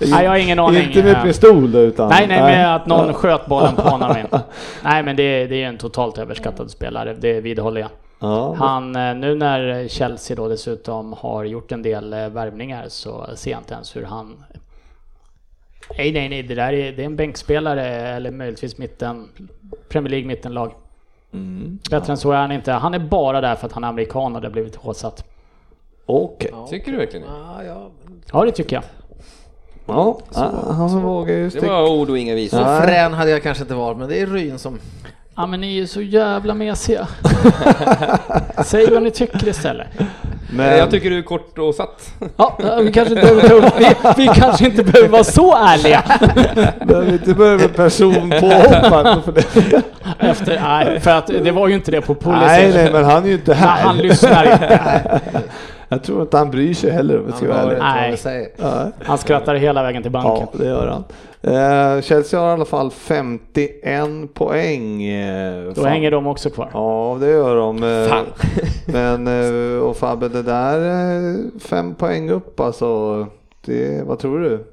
Nej, jag har ingen aning. Inte med pistol utan... Nej, nej, med att någon sköt bollen på honom in. Nej, men det, det är en totalt överskattad spelare, det vidhåller jag. Ja, Han, eh, nu när Chelsea då dessutom har gjort en del eh, värvningar så ser jag inte ens hur han... Nej, nej, nej, det där är, det är en bänkspelare eller möjligtvis mitten, Premier League mittenlag. Mm. Bättre än så är han inte. Han är bara där för att han är amerikan och det har blivit håsat. Okej. Tycker du verkligen det? Ja, ja. Ja, det tycker jag. Ja, han som vågar ju Det var ord och inga visor. Så Nej. frän hade jag kanske inte varit, men det är Ryn som... Ja, men ni är ju så jävla mesiga. Säg vad ni tycker istället. Men, Jag tycker du är kort och satt. Ja, vi kanske inte behöver vi, vi kanske inte behöver vara så ärliga. behöver inte börja med personpåhopp för det. Efter, nej, för att det var ju inte det på Pulisic. Nej, nej, men han är ju inte här. han lyssnar inte. Jag tror inte han bryr sig heller om jag ska vara ärlig. Nej. Ja. Han skrattar hela vägen till banken. Ja, det gör han. Eh, Chelsea har i alla fall 51 poäng. Eh, Då fan. hänger de också kvar. Ja, det gör de. Eh, Fan. Men, eh, och Fabbe, det där eh, fem poäng upp alltså. Det, vad tror du?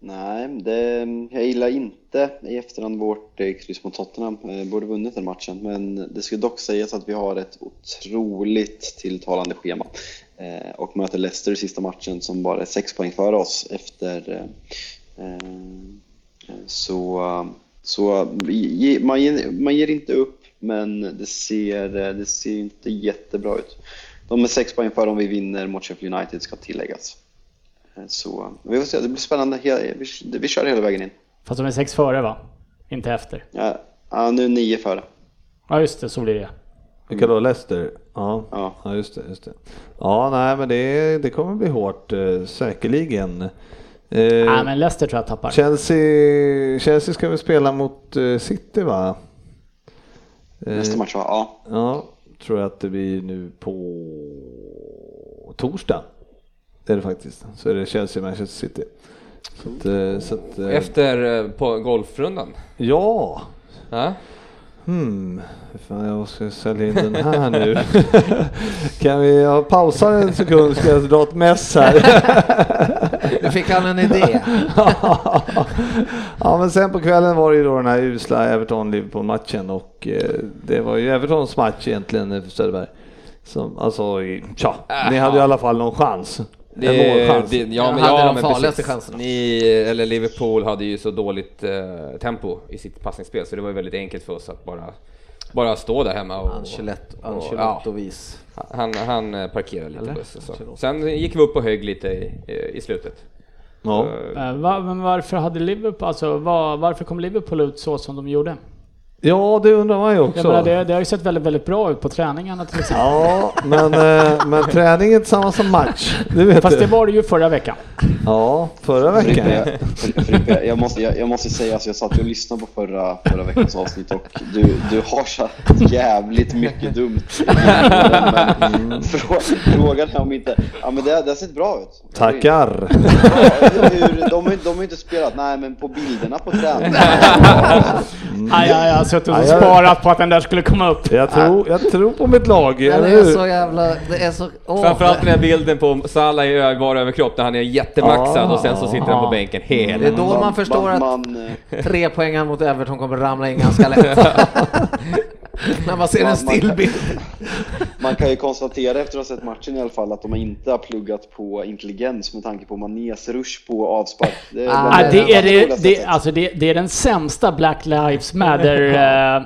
Nej, det, jag gillar inte i efterhand vårt kryss mot Tottenham. Eh, borde vunnit den matchen, men det ska dock sägas att vi har ett otroligt tilltalande schema. Eh, och möter Leicester i sista matchen som bara är sex poäng före oss efter... Eh, eh, så så man, ger, man ger inte upp, men det ser, det ser inte jättebra ut. De är sex poäng före om vi vinner mot Sheffield United, ska tilläggas. Så vi får se, det blir spännande. Vi, vi kör hela vägen in. Fast de är sex före va? Inte efter. Ja, ja, nu nio före. Ja just det, så blir det. Vilka då? Leicester? Ja, Ja. ja just det. Just det. Ja, nej, men det, det kommer bli hårt eh, säkerligen. Eh, Nej, men Leicester tror jag tappar. Chelsea, Chelsea ska väl spela mot eh, City va? Eh, Nästa match va? Ja. Ja, tror jag att det blir nu på torsdag. Det är det faktiskt. Så är det Chelsea-Manchester City. Så att, eh, så att, Efter på golfrundan. Ja, Ja. Hmm, fan jag måste sälja in den här nu. kan vi ja, pausa en sekund ska jag dra ett mess här. Nu fick han en idé. ja men sen på kvällen var det ju då den här usla Everton-Liverpool-matchen och eh, det var ju Evertons match egentligen eh, för Söderberg. Som, alltså, tja, ni hade i alla fall någon chans. Det, en målchans. det, ja, men, hade ja, de farligaste precis. chanserna. Ni, eller Liverpool hade ju så dåligt eh, tempo i sitt passningsspel så det var ju väldigt enkelt för oss att bara, bara stå där hemma. Och, Ancelotti ja, han, han eh, parkerade lite Eller? bussen. Så. Sen gick vi upp och högg lite i, i slutet. Ja. Så, Eh, va, men varför hade Liverpool, alltså var, varför kom Liverpool ut så som de gjorde? Ja, det undrar man ju Jag också. menar, det, det har ju sett väldigt, väldigt bra ut på träningarna till exempel. Ja, men, eh, men träning är inte samma som match. Det vet Fast du. det var det ju förra veckan. Ja, förra veckan. Frippe, jag, Frippe, jag, måste, jag, jag måste säga, alltså jag satt och lyssnade på förra, förra veckans avsnitt och du, du har så jävligt mycket dumt. Men frå, frågan är om inte... Ja men det, det har sett bra ut. Tackar. Ja, hur, de, har- de har inte spelat, nej men på bilderna på träningen. Aj, aj, jag har suttit och Aj, aj. sparat på att den där skulle komma upp. Jag tror, jag tror på mitt lag, Ja, det är så jävla... Det är så... Åh, Framförallt den här bilden på Salah i bara överkropp där han är jättemaxad och sen så sitter han på bänken hela Det är då man förstår man, att man, tre poängen mot Everton kommer ramla in ganska lätt. När man ser en Man- man- stillbild. Man kan ju konstatera efter att ha sett matchen i alla fall att de inte har pluggat på intelligens med tanke på Manés rush på avspark. Det, Ah, är den det, coolaste det, jag sett. alltså det, det är den sämsta Black Lives Matter eh,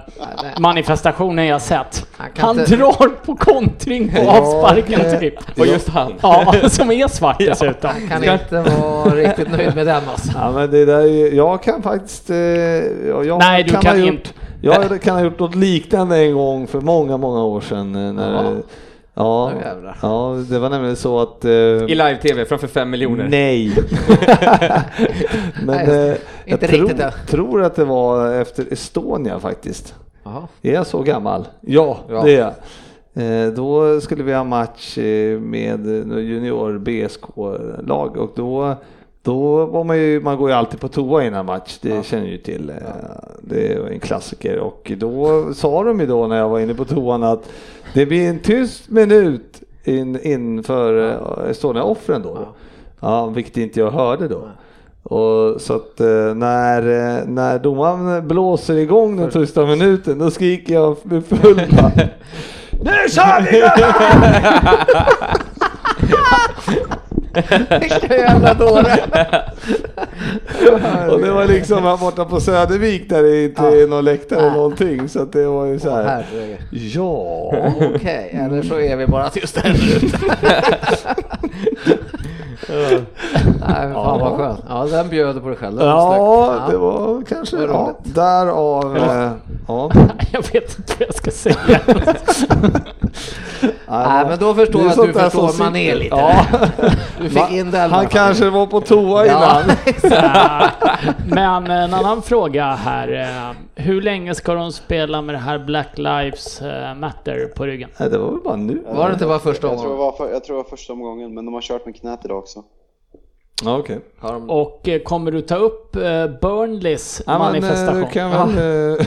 manifestationen jag sett. Han kan Han inte- drar på kontring på avsparken typ. Och just han. Ja, som är svart dessutom. Kan inte vara riktigt nöjd med den alltså. Ja men det där jag kan faktiskt... Eh, jag, jag Nej, du kan ha gjort, inte. Jag kan ha gjort något liknande en gång för många, många år sedan. eh, När, Ja. ja, ja, det var nämligen så att... Eh, I live-tv framför fem miljoner. Nej. Men Nej, eh, jag inte tror, tror att det var efter Estonia faktiskt. Jaha. Är jag så gammal? Ja, Ja. det är jag. Eh, Då skulle vi ha match eh, med junior BSK-lag och då, då var man ju, man går ju alltid på toa innan match, det känner ni ju till. Eh, Det är en klassiker och då sa de ju då när jag var inne på toan att det blir en tyst minut in, inför eh, Estonia-offren då. Ja, vilket inte jag hörde då. Och så att eh, när, när domaren blåser igång den tysta minuten då skriker jag med full Nu kör vi! Vilka jävla dåre! Och det var liksom här borta på Södervik där det inte är någon läktare eller någonting så det var ju så här. Ja. Okej, eller så är vi bara tysta en minut. Nej, fan vad skönt. Ja, den bjöd på dig själv. Det var Ja, det var kanske, Vad ja, roligt. därav, eh, ja. Jag vet inte vad jag ska säga. Nej, men då förstår Det är jag att du förstår Mané sitter- lite. Ja. Du fick in den. Han kanske var på toa Ja. innan. Men en annan fråga här. eh, Hur länge ska de spela med det här Black Lives eh, Matter på ryggen? Nej, det var väl bara nu. Var det inte bara första jag tror, det omgången? var för, jag tror det var första omgången, men de har kört med knät idag också. Ja. Har de- Och eh, kommer du ta upp eh, Burnleys Ja, men, eh, manifestation? du kan väl... eh,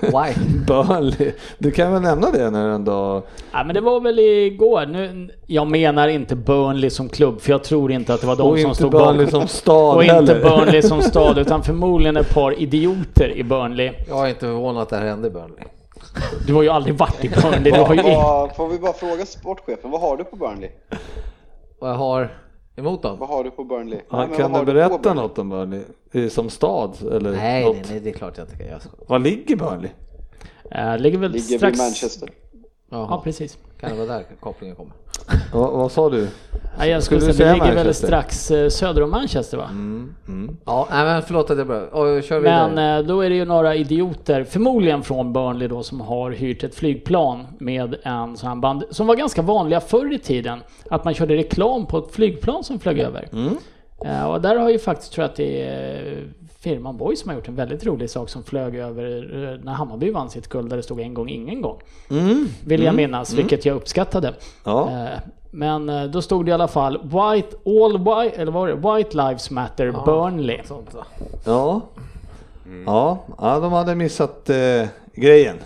Why? Burnley. Du kan väl nämna det när du ändå... Ja, men det var väl igår. Nu, jag menar inte Burnley som klubb, för jag tror inte att det var de och som inte stod Burnley bakom. som stad Och inte heller. Burnley som stad, utan förmodligen ett par idioter i Burnley. Jag är inte förvånad att det här hände i Burnley. Du har ju aldrig varit i Burnley. Du har ju... Får vi bara fråga sportchefen, vad har du på Burnley? Vad jag har emot dem? Vad har du på Burnley? Nej, Han men kan du berätta Burnley? något om Burnley? Som stad eller Nej, något? nej, nej, det är klart jag inte kan. Var ligger Burnley? Eh, ligger väl Ligger strax... vid Manchester. Ja, Jaha, precis. kan det vara där kopplingen kommer? Va, vad sa du? Ja, jag Skulle skulle säga, det ligger väl strax eh, söder om Manchester va? Ja, nej, men förlåt att jag började. Och kör vidare. Men eh, då är det ju några idioter, förmodligen från Burnley då, som har hyrt ett flygplan med en sån här band, som var ganska vanliga förr i tiden. Att man körde reklam på ett flygplan som flög över. Eh, Och där har ju faktiskt, tror jag att det är firman Boy som har gjort en väldigt rolig sak som flög över eh, när Hammarby vann sitt guld där det stod en gång ingen gång. Vill jag minnas, vilket jag uppskattade. Ja. Eh, Men eh, då stod det i alla fall White, all white, eller vad var det? White Lives Matter Burnley. Sånt? Ja. Ja, ja, de hade missat eh, grejen.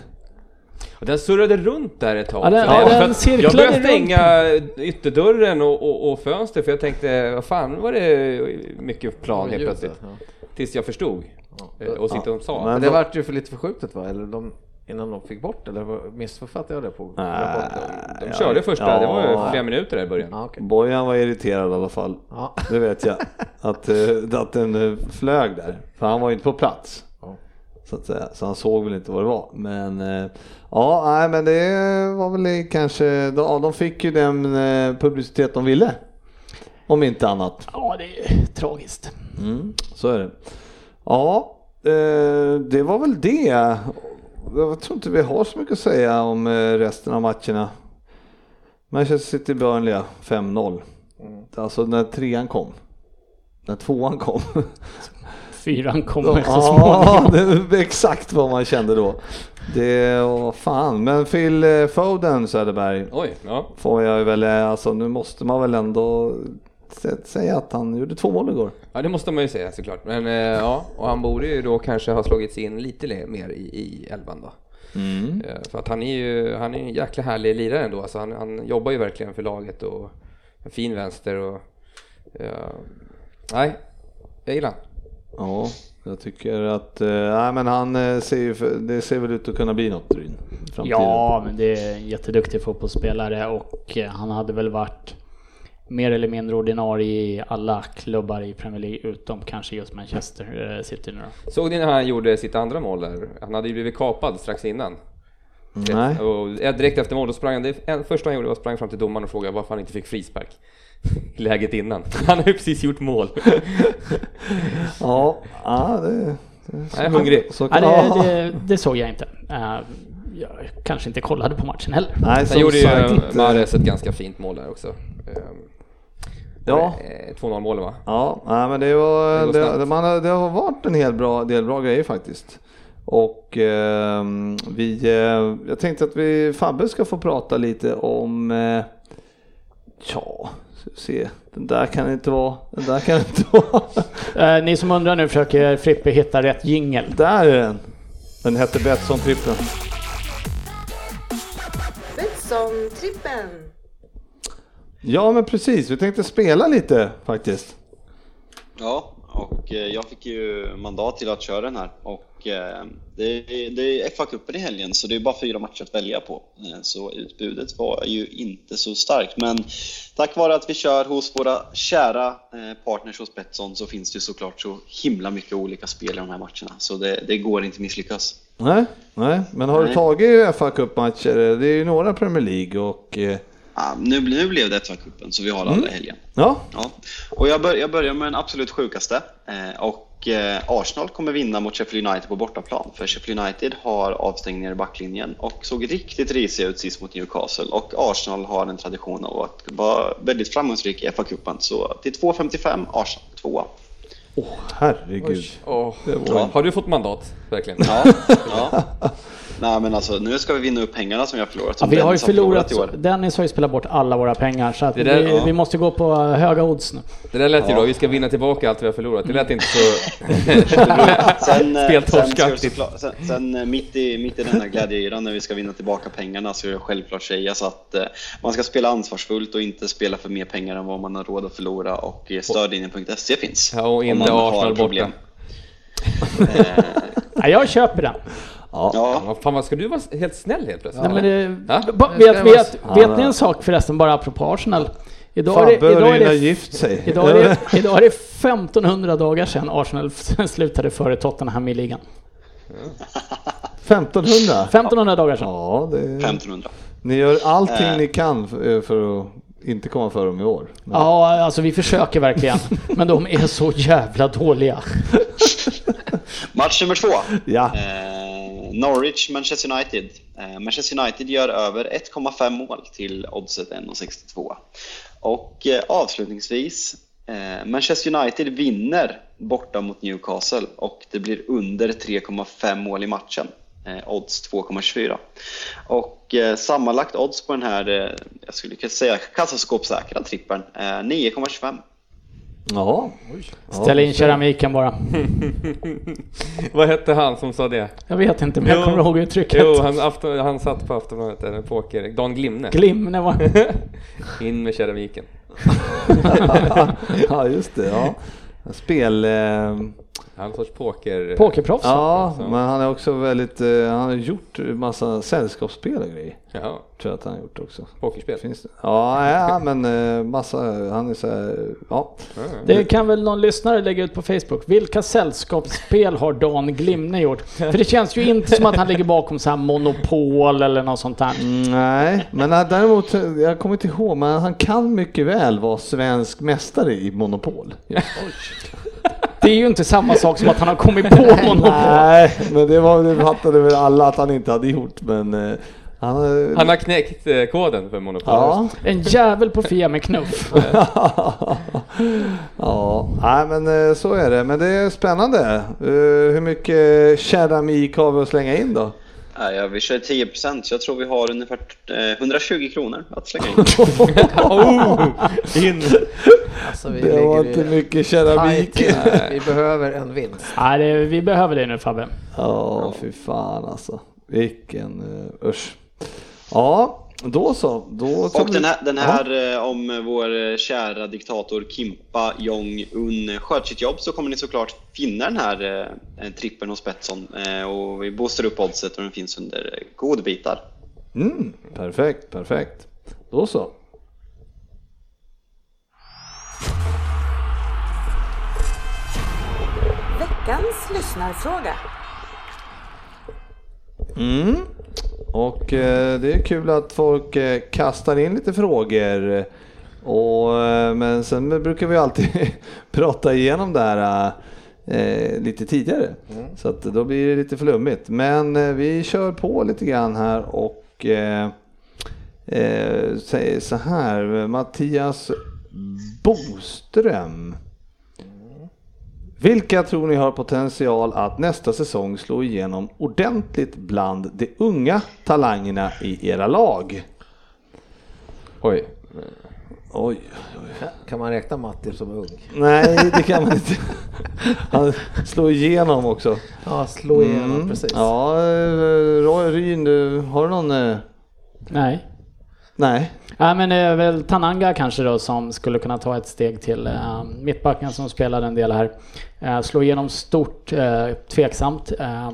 Den surrade runt där ett tag. Ja, den- ja, den Jag började runt. stänga ytterdörren och, och, och fönster för jag tänkte, vad fan var det mycket plan helt plötsligt. ja. Tills jag förstod. eh, Och sitter och sa. Men- det vart ju för lite förskjutet va? Eller de, innan de fick bort? Eller missförfattade jag det på rapporten? De körde första, det var ju Ja. flera minuter där i början. Ja, okej. Bojan var irriterad i alla fall. Ja. Det vet jag. Att, eh, att den eh, flög där. För han var ju inte på plats. Ja. Så att säga. Så han såg väl inte vad det var. Men ja, nej, men det var väl kanske, ja, de fick ju den publicitet de ville. Om inte annat. Ja, det är tragiskt. Mm, så är det. Ja, eh, det var väl det. Jag tror inte vi har så mycket att säga om eh, resten av matcherna. Manchester City Burnley ja, 5-0. Alltså när trean kom. När tvåan kom. Fyran så Ja, småningom. det är exakt vad man kände då. Det var fan. Men Phil eh, Foden Söderberg Oj, ja. får jag väl, eh, alltså nu måste man väl ändå sä- säga att han gjorde två mål igår. Ja, det måste man ju säga såklart. Men eh, ja, och han borde ju då kanske ha slagits in lite mer i, i elvan då. Eh, För att han är ju han är en jäkla härlig lirare ändå. Alltså han, han jobbar ju verkligen för laget och en fin vänster och... Ja, nej, jag gillar. Ja, jag tycker att, eh, nej men han ser ju, det ser väl ut att kunna bli något Ryn. Ja, men det är en jätteduktig fotbollsspelare och han hade väl varit mer eller mindre ordinarie i alla klubbar i Premier League utom kanske just Manchester eh, City nu då. Såg ni när han gjorde sitt andra mål där? Han hade ju blivit kapad strax innan. Nej. Och direkt efter mål, då sprang han, det första han gjorde var sprang fram till domaren och frågade varför han inte fick frispark. I Läget innan. Han har ju precis gjort mål. Ja, ja det... Jag är hungrig. Så, Ja, ja. det, det, det såg jag inte. Eh, Jag kanske inte kollade på matchen heller. Nej, Sen gjorde ju Mahrez ett ganska fint mål där också. Ja. eh, 2-0 målet va? Ja, nej, men det, var, Det det, man, har- det har varit en hel bra, del bra grejer faktiskt. Och ehm, vi, eh, jag tänkte att vi, Fabbe ska få prata lite om, eh, ja, se, den där kan inte vara, den där kan inte vara, Eh, Ni som undrar nu försöker Frippe hitta rätt jingel. där är den. Den hette Betsson-trippen. Betsson-trippen. Ja men precis, vi tänkte spela lite faktiskt. Ja, och eh, jag fick ju mandat till att köra den här. Och eh, det, det är FA-cupen i helgen, så det är bara fyra matcher att välja på. Eh, Så utbudet var ju inte så starkt. Men tack vare att vi kör hos våra kära partners hos Betsson så finns det ju såklart så himla mycket olika spel i de här matcherna. Så det, det går inte misslyckas. Nej, nej, men har du Nej. tagit fa Cup-matcher? Det är ju några Premier League och Ja, nu, nu blev det FA-cupen, så vi har alla i helgen. ja, Ja, och jag, bör, jag börjar med den absolut sjukaste. Eh, och eh, Arsenal kommer vinna mot Sheffield United på bortaplan. För Sheffield United har avstängningar i backlinjen och såg riktigt risiga ut sist mot Newcastle. Och Arsenal har en tradition av att vara väldigt framgångsrik i FA-cupen. Så till 2,55 Arsenal, tvåa. åh herregud. Åh, var- Har du fått mandat? Verkligen? Ja, ja. Nej men alltså nu ska vi vinna upp pengarna som vi har förlorat. Ja, vi har ju förlorat, i år. Dennis har ju spelat bort alla våra pengar så att Det där- vi, ja. vi måste gå på höga odds nu. Det där lät ju bra, vi ska vinna tillbaka allt vi har förlorat. Det lät inte så... Sen, eh, sen, det såklart- sen, sen eh, mitt, i, mitt i den här glädjeyran när vi ska vinna tillbaka pengarna så vill jag självklart säga så att eh, man ska spela ansvarsfullt och inte spela för mer pengar än vad man har råd att förlora och eh, stödlinjen.se finns. Ja, och inte Arsenal borta. Eh, Ja, jag köper den. Ja, Ja, fan, vad ska du vara helt snäll helt plötsligt? Nej, men det, Ja? vet, vet, vet ni en sak förresten bara apropå Arsenal? Idag är, Fabbe det, idag, är det, gift sig. idag, är det, idag är det 1500 dagar sedan Arsenal slutade före Tottenham i ligan. 1500? 1500 dagar sedan. Ja, det, 1500. ni gör allting Eh. ni kan för, för att inte komma före dem i år. Men- Ja, alltså vi försöker verkligen. Men de är så jävla dåliga. Match nummer två. Ja. Eh, Norwich, Manchester United. Eh, Manchester United gör över 1,5 mål till oddset 1,62. Och eh, avslutningsvis Eh, Manchester United vinner borta mot Newcastle och det blir under 3,5 mål i matchen. Eh, odds 2,24. Och eh, sammanlagt odds på den här, eh, jag skulle kunna säga kassaskåpssäkra trippeln, eh, 9,25. Ja. Ställ in keramiken bara. Vad hette han som sa det? Jag vet inte, men jag kommer ihåg uttrycket. Jo, han, afton, han satt på Aftonbladet, eller poker. Dan Glimne. Glimne var... In med keramiken. ja, just det. Ja. Spel... Eh, Han är en sorts poker... Pokerproffs. ja, så. men han är också väldigt... Eh, han har gjort massa sällskapsspel och grejer. Ja, Tror jag att han har gjort också. pokerspel. Finns det? Ja, ja, men eh, massa... Han är så här... Ja. Det kan väl någon lyssnare lägga ut på Facebook. Vilka sällskapsspel har Dan Glimne gjort? För det känns ju inte som att han ligger bakom så här Monopol eller något sånt där. Mm, Nej, men eh, däremot, jag kommer inte ihåg, men han kan mycket väl vara svensk mästare i Monopol. Det är ju inte samma sak som att han har kommit på Monopol. Nej, men det, var, det fattade väl alla att han inte hade gjort, men eh, han... har- Han har knäckt eh, koden för Monopol. Ja. En jävel på Fia med knuff. ja, nej men eh, så är det. Men det är spännande. Eh, Hur mycket keramik har vi att slänga in då? Ja, ja, vi kör 10 så jag tror vi har ungefär eh, 120 kronor att slänga in. Oh, in. Alltså, vi Det var inte mycket keramik. Vi behöver en vinst. Nej, det, vi behöver det nu Fabbe. Ja, fy fan alltså. Vilken uh, usch. Ja, då så. Då Och den här, den Ja. här eh, om vår eh, kära diktator Kimpa Jong-Un sköter sitt jobb så kommer ni såklart finna den här eh, trippen hos Betsson eh, och vi boostar upp oddset och den finns under eh, godbitar. Mm, perfekt, perfekt. Då så. Veckans lyssnarfråga. Mm. Och eh, det är kul att folk eh, kastar in lite frågor. Och, eh, men sen brukar vi alltid prata igenom det här lite tidigare. Så att då blir det lite flummigt. Men vi kör på lite grann här och säger så här. Mattias Boström. Vilka tror ni har potential att nästa säsong slå igenom ordentligt bland de unga talangerna i era lag? Oj. Oj, Kan man räkna Matti som ung? nej det kan man inte. Han slår igenom också. Ja, slå igenom Mm. precis. Ja, eh, Ryn, har du någon? eh, Nej. Nej. Nej men det är väl Tananga kanske då som skulle kunna ta ett steg till. Uh, mittbacken som spelade en del här. Eh, uh, slå igenom stort, uh, tveksamt. Uh,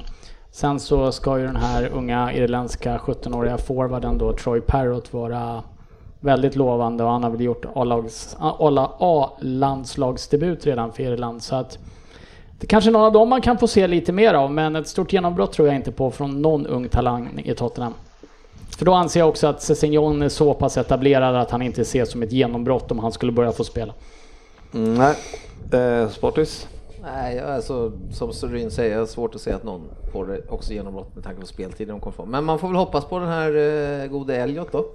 sen så ska ju den här unga irländska 17-åriga forwarden då, Troy Parrott, vara väldigt lovande och han har väl gjort A-landslagsdebut redan för Irland. Så att det kanske är någon av dem man kan få se lite mer av, men ett stort genombrott tror jag inte på från någon ung talang i Tottenham. För då anser jag också att Sessignon är så pass etablerad att han inte ses som ett genombrott om han skulle börja få spela. Mm, nej. Eh, Sportis? Nej, alltså, som Sorin säger, jag svårt att se att någon får det också genombrott med tanke på speltiden de kommer få. Men man får väl hoppas på den här eh, gode Elliot då.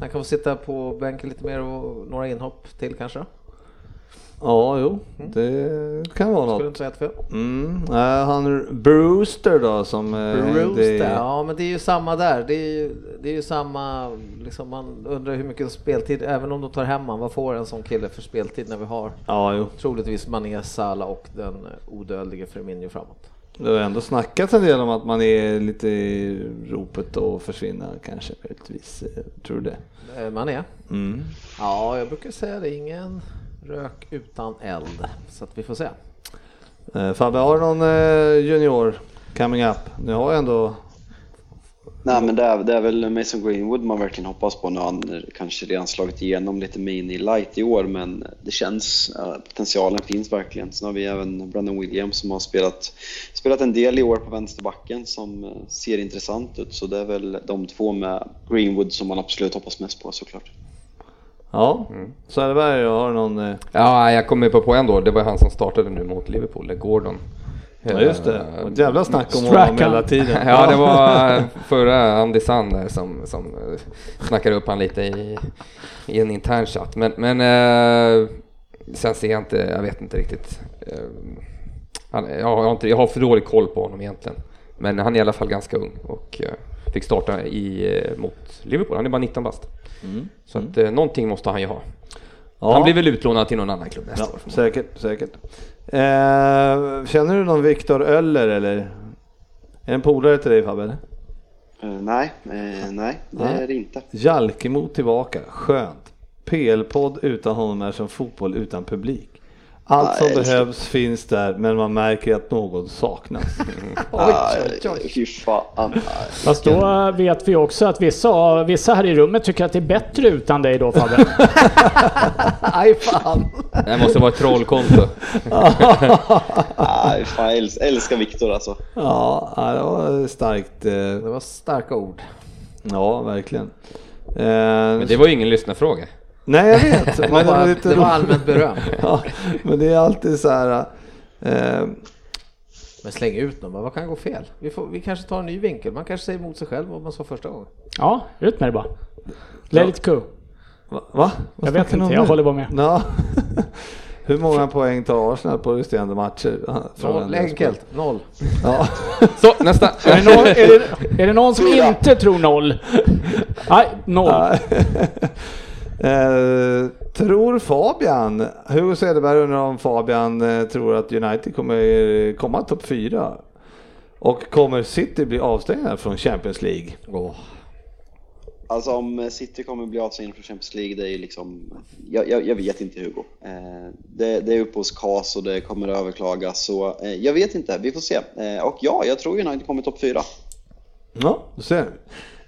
Han kan få sitta på bänken lite mer och några inhopp till kanske. Ja, jo, det kan vara Skulle något. inte säga fel. Mm. Eh, han Brewster då som... eh, Brewster, det- ja men det är ju samma där. Det är ju, det är ju samma, liksom man undrar hur mycket speltid, även om de tar hem han, vad får en sån kille för speltid när vi har Ja, jo. troligtvis Mané, Salah och den odödlige Firmino framåt. Det har ändå snackats en del om att man är lite i ropet och försvinna kanske möjligtvis. Eh, Tror du det? Eh, Mané? Mm. Ja, jag brukar säga det, ingen rök utan eld. Så att vi får se. Eh, Fabbe, har du någon eh, junior coming up? Nu har jag ändå... Nej men det är, det är väl Mason Greenwood man verkligen hoppas på nu. Han kanske redan slagit igenom lite mini light i år men det känns, ja, potentialen finns verkligen. Sen har vi även Brandon Williams som har spelat, spelat en del i år på vänsterbacken som eh, ser intressant ut. Så det är väl de två med Greenwood som man absolut hoppas mest på såklart. Ja, Söderberg, har någon... Eh... Ja, jag kommer på, på en då. Det var han som startade nu mot Liverpool, är Gordon. Ja just det, Eh, ett jävla snack om honom hela tiden. Ja, det var förra Andy Sand där som, som eh, snackade upp han lite i, i en intern chatt. Men, men eh, sen ser jag inte, jag vet inte riktigt. Eh, Han, jag, har inte, jag har för dålig koll på honom egentligen. Men han är i alla fall ganska ung och eh, fick starta i, eh, mot Liverpool. Han är bara 19 bast. Så att eh, någonting måste han ju ha. Ja. Han blir väl utlånad till någon annan klubb nästa Ja, år. säkert, säkert. Eh, känner du någon Viktor Öller eller? Är det en polare till dig Fabbe? eller? Eh, nej, eh, nej, det Nej. är det inte. Jalkemo tillbaka, skönt. PL-podd utan honom är som fotboll utan publik. Allt som älskar- behövs finns där men man märker att någon saknas. Ah, Fy fan. Fast då vet vi också att vissa, vissa här i rummet tycker att det är bättre utan dig då Fabbe. Aj fan! Det måste vara ett trollkonto. Aj, fan jag äls- älskar Viktor alltså. Ja, det var starkt. eh, Det var starka ord. Ja, verkligen. Men det var ju ingen lyssnarfråga. Nej, jag vet. Det var, men det var bara, lite det var allmänt beröm. Ja, men det är alltid så här. Eh, Men släng ut dem, vad kan gå fel? Vi, får, vi kanske tar en ny vinkel, man kanske säger emot sig själv vad man sa första gången. Ja, ut med det bara. Let it go. va? va? Jag vet inte, jag nu? håller bara med. Ja. Hur många poäng tar Arsenal på resterande matcher? Från Noll, en enkelt, noll. Ja. Så, nästa. Är det, någon, är, det, är det någon som inte tror noll? Nej, noll. Eh, tror Fabian, Hugo Cederberg undrar om Fabian eh, tror att United kommer komma topp fyra och kommer City bli avstängda från Champions League? Alltså om City kommer bli avstängda från Champions League, det är ju liksom... Jag, jag, jag vet inte Hugo. Eh, det, det är uppe hos KAS och det kommer att överklagas, så eh, jag vet inte. Vi får se. Eh, och ja, jag tror United kommer topp fyra. Ja, du ser.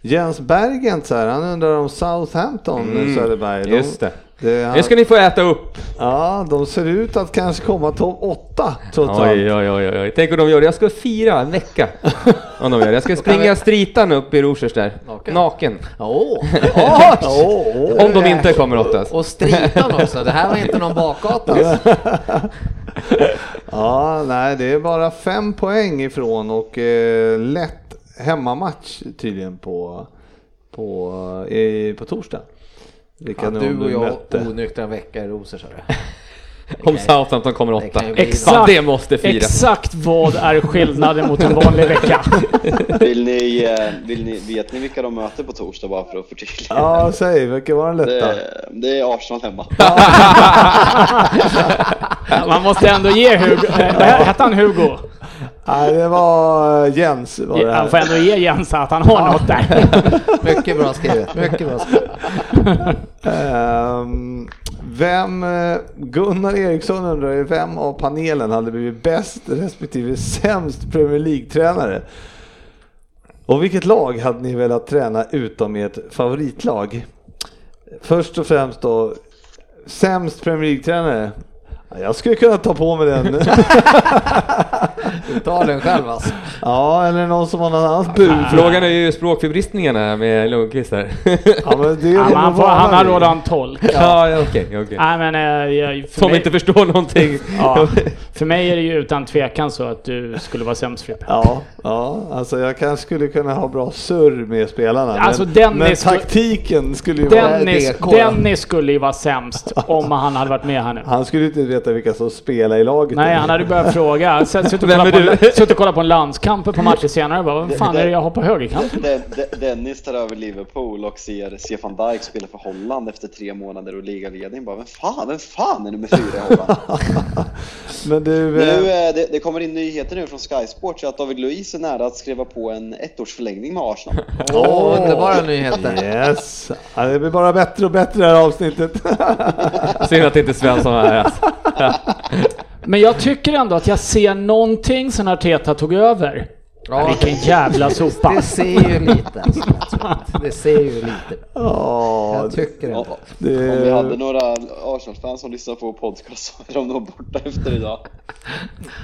Jens Bergent så här, han undrar om Southampton, Mm, Söderberg. De- just det. det Nu ska ni få äta upp. Ja, de ser ut att kanske komma topp åtta trots allt. Oj, oj, oj, oj. Tänk om de gör det. Jag ska fira en vecka. Om de gör det. Jag ska springa stritan upp i Rosers där. Naken? Naken. Åh! Om de inte kommer åttas. Och stritan också, det här var inte någon bakgata. Ja, nej, det är bara fem poäng ifrån och eh, lätt hemmamatch tydligen på, på, eh, på torsdag. Vilka nu du och jag mötte. onyktra vecka i Rosers hörru. Om Southampton kommer det åtta. bli Exakt. Det måste firas. Exakt vad är skillnaden mot en vanlig vecka? Vill ni, eh, vill ni, vet ni vilka de möter på torsdag bara för att förtydliga? Ja, säg, vilka var den lätta? Det, det är Arsenal hemma. Man måste ändå ge Hugo... det här- Hette han Hugo? Nej, det var eh, Jens. Var det Han får ändå ge Jens att han har något där. Mycket bra skrivet, mycket bra skrivet. Ehm, vem, eh, Gunnar Eriksson undrar ju vem av panelen hade blivit bäst respektive sämst Premier League-tränare? Och vilket lag hade ni velat träna utom ert favoritlag? Först och främst då, sämst Premier League-tränare? Jag skulle kunna ta på mig den. Du tar den själv alltså ja, eller någon som har någon annans bud. Frågan är ju språkförbristningarna med Lundqvist här. Ja, men det är Ja, han, får, han har råd en tolk. Ja, ja, okej, okej. Nej men eh, jag- för Som mig, inte förstår någonting. ja, för mig är det ju utan tvekan så att du skulle vara sämst Frippe. Ja, ja, alltså jag kanske skulle kunna ha bra surr med spelarna. Alltså, men, Dennis men taktiken skulle ju vara... Dennis, DK, ja. Dennis skulle ju vara sämst om han hade varit med här nu. Han skulle inte veta vilka som spelar i laget. Nej, han hade börjat fråga. Och kollat på, suttit och kollat på en landskamp på matcher senare och bara, vad fan är det jag har på högerkanten? Den- Den- Dennis tar över Liverpool och ser Stefan Dijk spela för Holland efter tre månader och ligaledning. Bara, vem fan, vem fan är nummer fyra i Holland? Men du... Nu, eh, eh, det, det kommer in nyheter nu från Sky Sports att David Luiz är nära att skriva på en ettårsförlängning med Arsenal. Åh, underbara nyheter. Yes! Ja, det blir bara bättre och bättre det här avsnittet. Synd att inte Svensson är här. Alltså. Men jag tycker ändå att jag ser någonting sen Arteta tog över. Ja, Vilken jävla sopa. det ser ju lite alltså. Det ser ju lite. Ja, Jag tycker Ja, det. det... Om vi hade några Arsenal-fans som lyssnar på podcast så är de nog borta efter idag.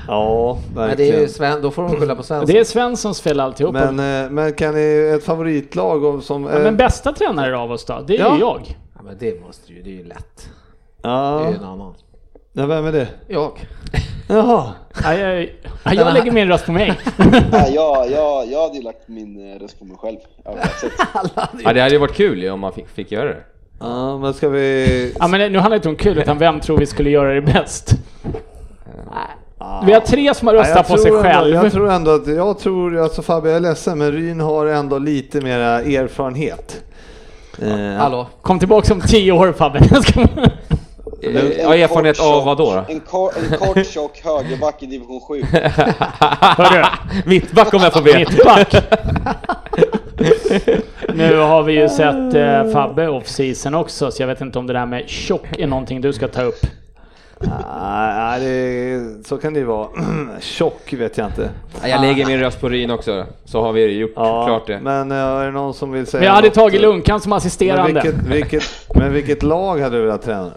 Ja, Men det verkligen. är ju Sven, då får de skylla på Svensson. Det är Svenssons fel alltihop. Men, eh, men kan ni, ett favoritlag om- som... Ja, men bästa tränare av oss då? Det är Ja. ju jag. Ja, men det måste ju, det är ju lätt. Det är ja, ju en annan. Ja, vem är det? Jag. Jaha. Ja, jag, ja, jag lägger min röst på mig. Nej, jag, jag, jag hade ju lagt min eh, röst på mig själv. Ja, det hade ju varit kul om man fick, fick göra det. Ja, men ska vi... Ja, men nu handlar det inte om kul, utan vem tror vi skulle göra det bäst? Vi har tre som har Ja, röstat jag på sig ändå- själv. Jag tror ändå att, jag tror, alltså Fabbe jag är ledsen, men Ryn har ändå lite mera erfarenhet. Eh, Hallå? Kom tillbaka om tio år Fabbe. Jag ska- Eh, Ja, erfarenhet kort, av vad då? En, kor, en kort tjock högerback i division 7. Hörru, Mittback om jag får be. mittback. Nu har vi ju sett eh, Fabbe off-season också, så jag vet inte om det där med tjock är någonting du ska ta upp. Nej, det, så kan det ju vara. Tjock vet jag inte. Ja, Jag lägger min röst på Ryn också, så har vi gjort klart det. Men eh, är det någon som vill säga Men jag hade något? tagit Lunkan som Men assisterande. vilket, vilket, men vilket lag hade du velat träna?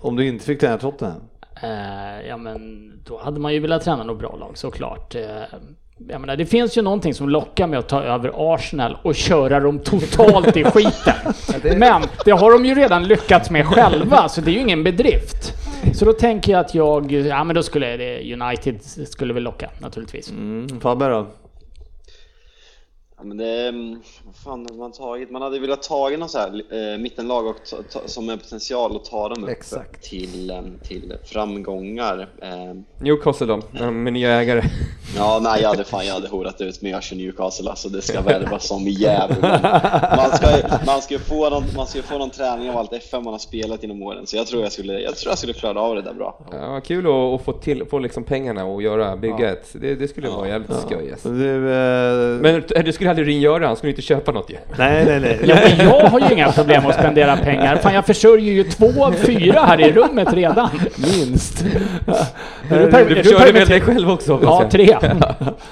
Om du inte fick träna Tottenham? Eh, ja men då hade man ju velat träna något bra lag såklart. Eh, jag menar, det finns ju någonting som lockar med att ta över Arsenal och köra dem totalt i skiten. Men det har de ju redan lyckats med själva, så det är ju ingen bedrift. Så då tänker jag att jag, ja men då skulle det United skulle väl locka naturligtvis. Mm, Fabbe då? Ja, men det, mm, vad fan hade man tagit? Man hade velat tagit någon så här eh, mittenlag och ta, ta, som en potential att ta dem upp Exakt. till, till framgångar. Eh, Newcastle då, med nya ägare. Ja, nej, jag hade fan jag hade horat ut med Örsson Newcastle, alltså det ska värvas som djävulen. Man ska, ju- man ska få någon, man ska ju få någon träning av allt FM man har spelat genom åren, så jag tror jag skulle, jag tror jag skulle klara av det där bra. Ja, kul att, att få, till, få liksom pengarna och göra, bygga ett. Det, det skulle vara jävligt skoj. Yes. Du, eh, Men det skulle aldrig Ryn göra, han skulle inte köpa något ju. nej, nej, nej. Ja, men jag har ju inga problem att spendera pengar. Fan, jag försörjer ju två av fyra här i rummet redan. Minst. Är du, per- Du du väl permitter- dig själv också Ja, tre. Är du Nej,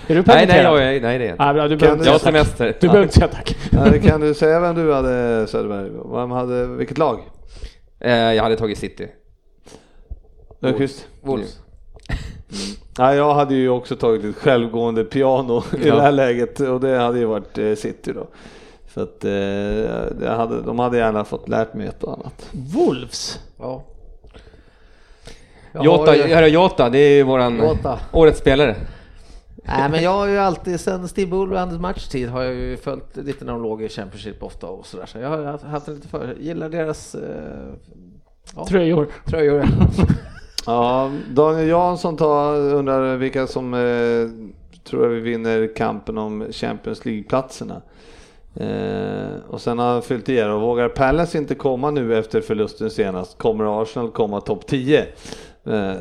nej, permitterad? jag, är- nej, det är bra, du Kan Jag har säga tack. semester. Du behöver inte säga tack. Kan du säga vem du hade Söderberg? Vem hade, vilket lag? Eh, Jag hade tagit City. Löfqvist? Wolves. Ja, jag hade ju också tagit ett självgående piano i Ja. det här läget och det hade ju varit eh, City då. Så att eh, det hade, de hade gärna fått lärt mig ett och annat. Wolves? Ja. Jag Jota, har ju- Jota, Jota, det är våran Jota. årets spelare. Nej men jag har ju alltid sen Steve Bullrands matchtid har jag ju följt lite när de låg i Championship ofta och sådär. Så jag har haft lite för, gillar deras eh, ja, Tröjor. tröjor. Ja, Daniel Jansson tar, undrar vilka som eh, tror jag vi vinner kampen om Champions League-platserna. Eh, och sen har han fyllt i här och vågar Palace inte komma nu efter förlusten senast kommer Arsenal komma topp 10. Eh,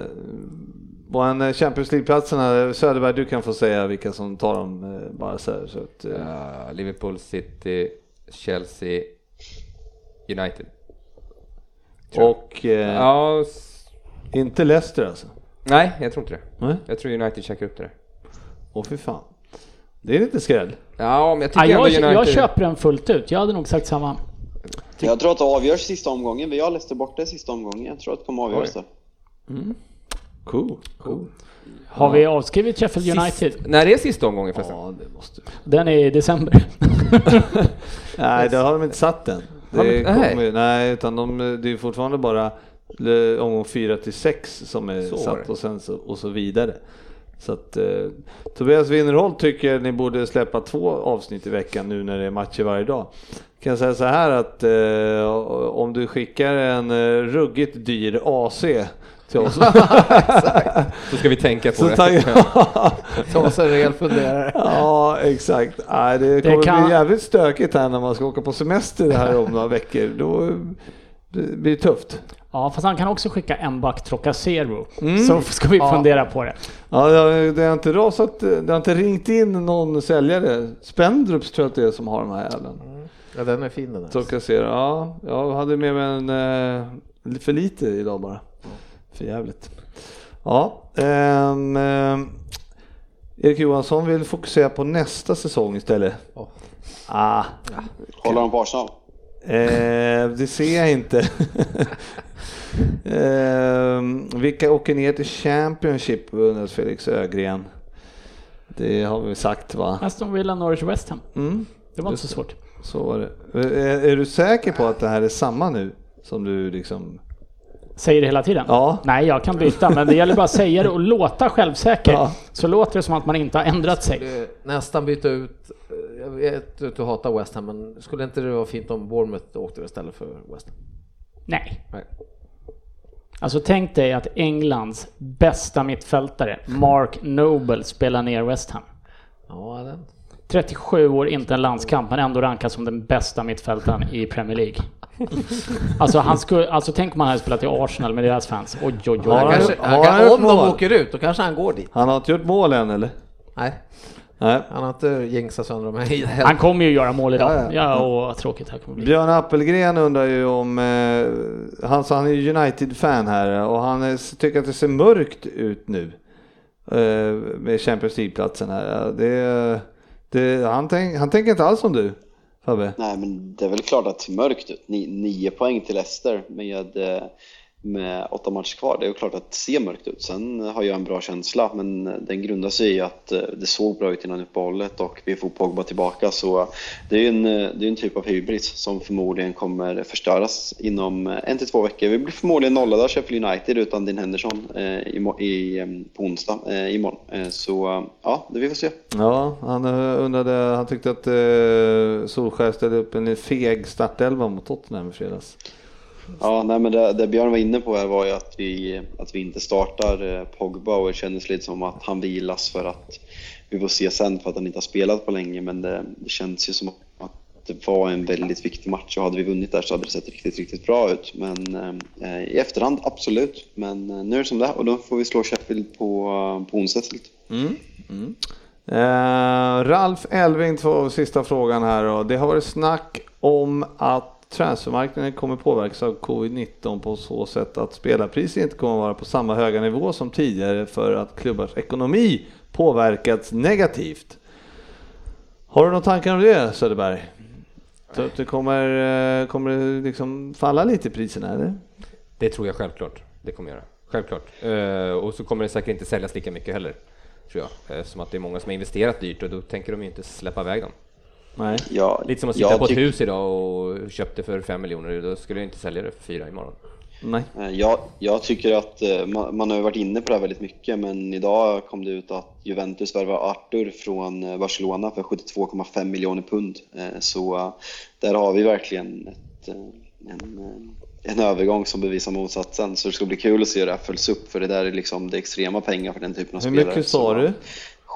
på en eh, Champions League-platserna, Söderberg du kan få säga vilka som tar dem eh, bara så här. Så att, Ja, Liverpool, City, Chelsea, United. Och eh, Ja, inte Leicester alltså. nej, jag tror inte det. Nej? Jag tror United checkar upp det där. Åh fy fan. Det är lite skräll. Ja, men jag Ja, tycker jag, ändå United... jag köper den fullt ut. Jag hade nog sagt samma. Jag tror att det avgörs sista omgången, vi har Leicester borta i sista omgången, jag tror att det kommer avgöras där. Cool. cool. Har vi avskrivit Sheffield United? Sist, när är sista omgången förresten? Ja, det måste Den är i december. Nej, det har de inte satt än. Det inte? kommer, Nej. nej. utan de, det är fortfarande bara omgång 4 till 6 som är Så satt det. och sen så, och så vidare. Så att eh, Tobias Winnerholt tycker ni borde släppa två avsnitt i veckan nu när det är matcher varje dag. Kan jag säga så här att eh, om du skickar en eh, ruggigt dyr AC till oss Så ska vi tänka på så det. jag, Ta oss en rejäl funderare. Ja, exakt. Nej, det kommer kan- bli jävligt stökigt här när man ska åka på semester det här om några veckor. Då blir det tufft. Ja, fast han kan också skicka en back Trocacero. Mm. Så ska vi Ja. fundera på det. Ja, det har- inte rasat, det har inte ringt in någon säljare. Spendrups tror jag att det är som har de här jävlarna. Ja den är fin den där. Trocacero, ja. Jag hade med mig en eh, för lite idag bara. För jävligt. Ja, ehm, ehm, Erik Johansson vill fokusera på nästa säsong istället. Ja. Ah, Håller de på Arsenal? Eh, det ser jag inte. eh, vilka åker ner till Championship undrar Felix Ögren. Det har vi sagt va? Aston Villa, Norwich, West Ham. Mm, Det var inte så svårt. så var det. Är, är du säker på att det här är samma nu? Som du liksom... Säger det hela tiden? Ja. Nej, jag kan byta, men det gäller bara att säga det och låta självsäker. Ja. Så låter det som att man inte har ändrat sig. Nästan byta ut, jag vet att du hatar West Ham, men skulle inte det vara fint om Bournemouth åkte istället för West Ham? Nej. Nej. Alltså tänk dig att Englands bästa mittfältare, Mark Noble, spelar ner West Ham. Ja, den. 37 år, inte en landskamp, men ändå rankas som den bästa mittfältaren i Premier League. Alltså, han skulle, alltså tänk om han hade spelat i Arsenal med deras fans. Oj, oj, oj. Har Han kanske, han har kan, han gjort om de åker ut, då kanske han går dit. Han har inte gjort mål än eller? Nej, Nej. han har inte jinxat sönder dem heller. Han kommer ju göra mål idag. Ja, Ja, ja. och vad tråkigt det här kommer bli. Björn Appelgren undrar ju om, eh, han, han är ju United-fan här och han är, tycker att det ser mörkt ut nu eh, med Champions League-platsen här. Det, det, han, tänk, han tänker inte alls som du Fabbe. Nej, men det är väl klart att det ser mörkt ut. Ni, nio poäng till Leicester med, eh, med åtta matcher kvar. Det är ju klart att det ser mörkt ut. Sen har jag en bra känsla, men den grundar sig i att eh, det såg bra ut innan uppehållet och vi får Pogba tillbaka. Så eh, det är ju en, eh, det är en typ av hybris som förmodligen kommer förstöras inom en till två veckor. Vi blir förmodligen nollade av Sheffield United utan din Henderson eh, i, i, på onsdag, eh, imorgon. Så ja, det vi får se. Ja, han undrade, han tyckte att eh, Solskjaer ställde upp en feg startelva mot Tottenham i fredags. Ja, nej, men det, det Björn var inne på här var ju att vi, att vi inte startar eh, Pogba och det kändes lite som att han vilas för att vi får se sen för att han inte har spelat på länge men det, det känns ju som att det var en väldigt viktig match och hade vi vunnit där så hade det sett riktigt, riktigt bra ut. Men eh, eh i efterhand, absolut. Men eh, nu är det som det är och då får vi slå Sheffield på, eh, på onsdag Mm, mm. Eh, Ralf Elving, två sista frågan här då. Det har varit snack om att transfermarknaden kommer påverkas av covid-19 på så sätt att spelarpriser inte kommer att vara på samma höga nivå som tidigare för att klubbars ekonomi påverkats negativt. Har du några tankar om det Söderberg? Så att det kommer, eh, kommer det liksom falla lite i priserna eller? Det tror jag självklart. Det kommer göra. Självklart. Eh, och så kommer det säkert inte säljas lika mycket heller. Tror jag. Eh, som att det är många som har investerat dyrt och då tänker de ju inte släppa iväg dem. Nej. Ja, Lite som att sitta på ett hus idag och köpte för fem miljoner. Då skulle jag inte sälja det för fyra imorgon. Nej. Eh, Jag, jag tycker att eh, man, man har ju varit inne på det här väldigt mycket men idag kom det ut att Juventus värvar Arthur från eh, Barcelona för 72,5 miljoner pund. Så där har vi verkligen ett, en, en övergång som bevisar motsatsen. Så det ska bli kul att se hur det här följs upp för det där är liksom det extrema pengar för den typen av Hur spelare. mycket sa du?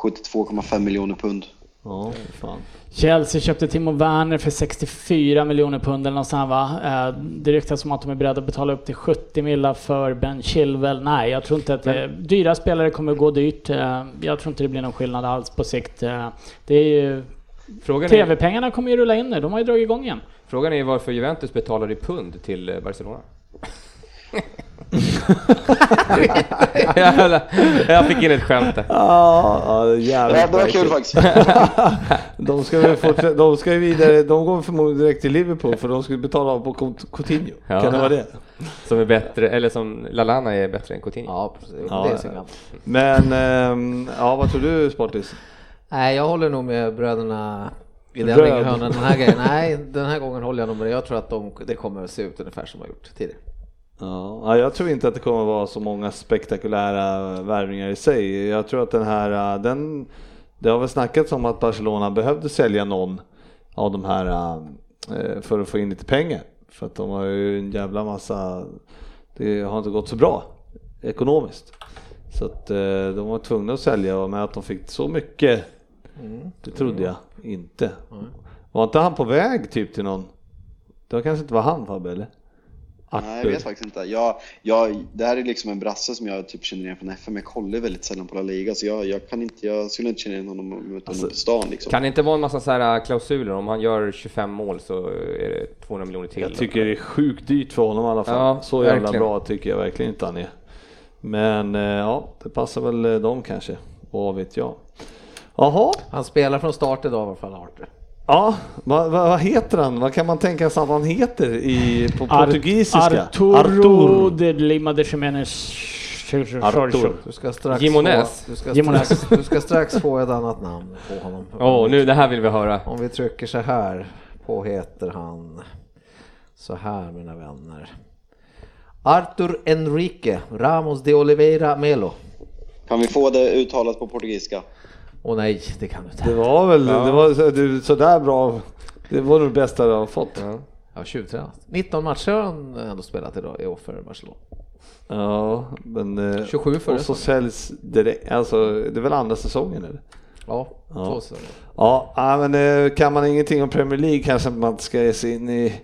72,5 miljoner pund. Ja, fan. Chelsea köpte Timo Werner för 64 miljoner pund eller något sånt va? Eh, Det ryktas som att de är beredda att betala upp till 70 millar för Ben Chilwell. Nej, jag tror inte att det, dyra spelare kommer att gå dyrt. Eh, Jag tror inte det blir någon skillnad alls på sikt. Eh, Det är ju, TV-pengarna kommer ju rulla in nu. De har ju dragit igång igen. frågan är varför Juventus betalar i pund till Barcelona. jag, jag fick in ett skämt där. Ja, jävligt det var kul faktiskt. De ska väl fortsätta, de ska ju vidare, de går förmodligen direkt till Liverpool för de ska betala av på Coutinho. Ja. Kan det vara det? Som är bättre, eller som Lalana är bättre än Coutinho. Ja, precis. Ja, det är så. Men, ehm, ja vad tror du Sportis? Nej, jag håller nog med bröderna i den den här gången. Nej, den här gången håller jag nog med det. Jag tror att de, det kommer att se ut ungefär som de har gjort tidigare. Ja, ja, jag tror inte att det kommer vara så många spektakulära värvningar i sig. Jag tror att den här, den, det har väl snackats om att Barcelona behövde sälja någon av de här äh, för att få in lite pengar. För att de har ju en jävla massa, det har inte gått så bra ekonomiskt. Så att äh, de var tvungna att sälja och med att de fick så mycket, det trodde jag inte. Var inte han på väg typ till någon, det kanske inte var han Fabbe eller? Nej, jag vet faktiskt inte. Jag, jag, det här är liksom en brasse som jag typ känner igen från FM. Jag kollar väldigt sällan på La Liga, så jag, jag, kan inte, jag skulle inte känna igen honom om jag honom på stan. Liksom. Kan det inte vara en massa så här äh, klausuler? Om han gör 25 mål så är det 200 miljoner till. Jag tycker det är sjukt dyrt för honom i alla fall. Ja, så jävla verkligen. bra tycker jag verkligen inte han är. Men eh, ja, det passar väl eh, dem kanske. Vad vet jag. Jaha, Han spelar från start idag i alla fall, Arthur. Ja, vad, vad, vad heter han? Vad kan man tänka sig att han heter i, på Ar- portugisiska? Arturo de Lima de Jimenez. Artur. Du ska strax, Gimonez. Få, du, ska strax, du ska strax få ett annat namn på honom. Åh, nu det här vill vi höra. Om vi trycker så här på heter han så här mina vänner. Arthur Enrique Ramos de Oliveira Melo. Kan vi få det uttalat på portugisiska? Åh nej, det kan du Det inte. var väl, Ja. det var du, sådär bra. Det var nog det bästa du har fått. Ja. Ja, tjuvtränat. 19 matcher har han ändå spelat idag i år för Barcelona. Ja, men... eh, 27 förra Och så säljs direkt, alltså det är väl andra säsongen eller? Ja, Ja. två säsonger. Ja, ja, men eh, kan man ingenting om Premier League kanske man inte ska ge sig in i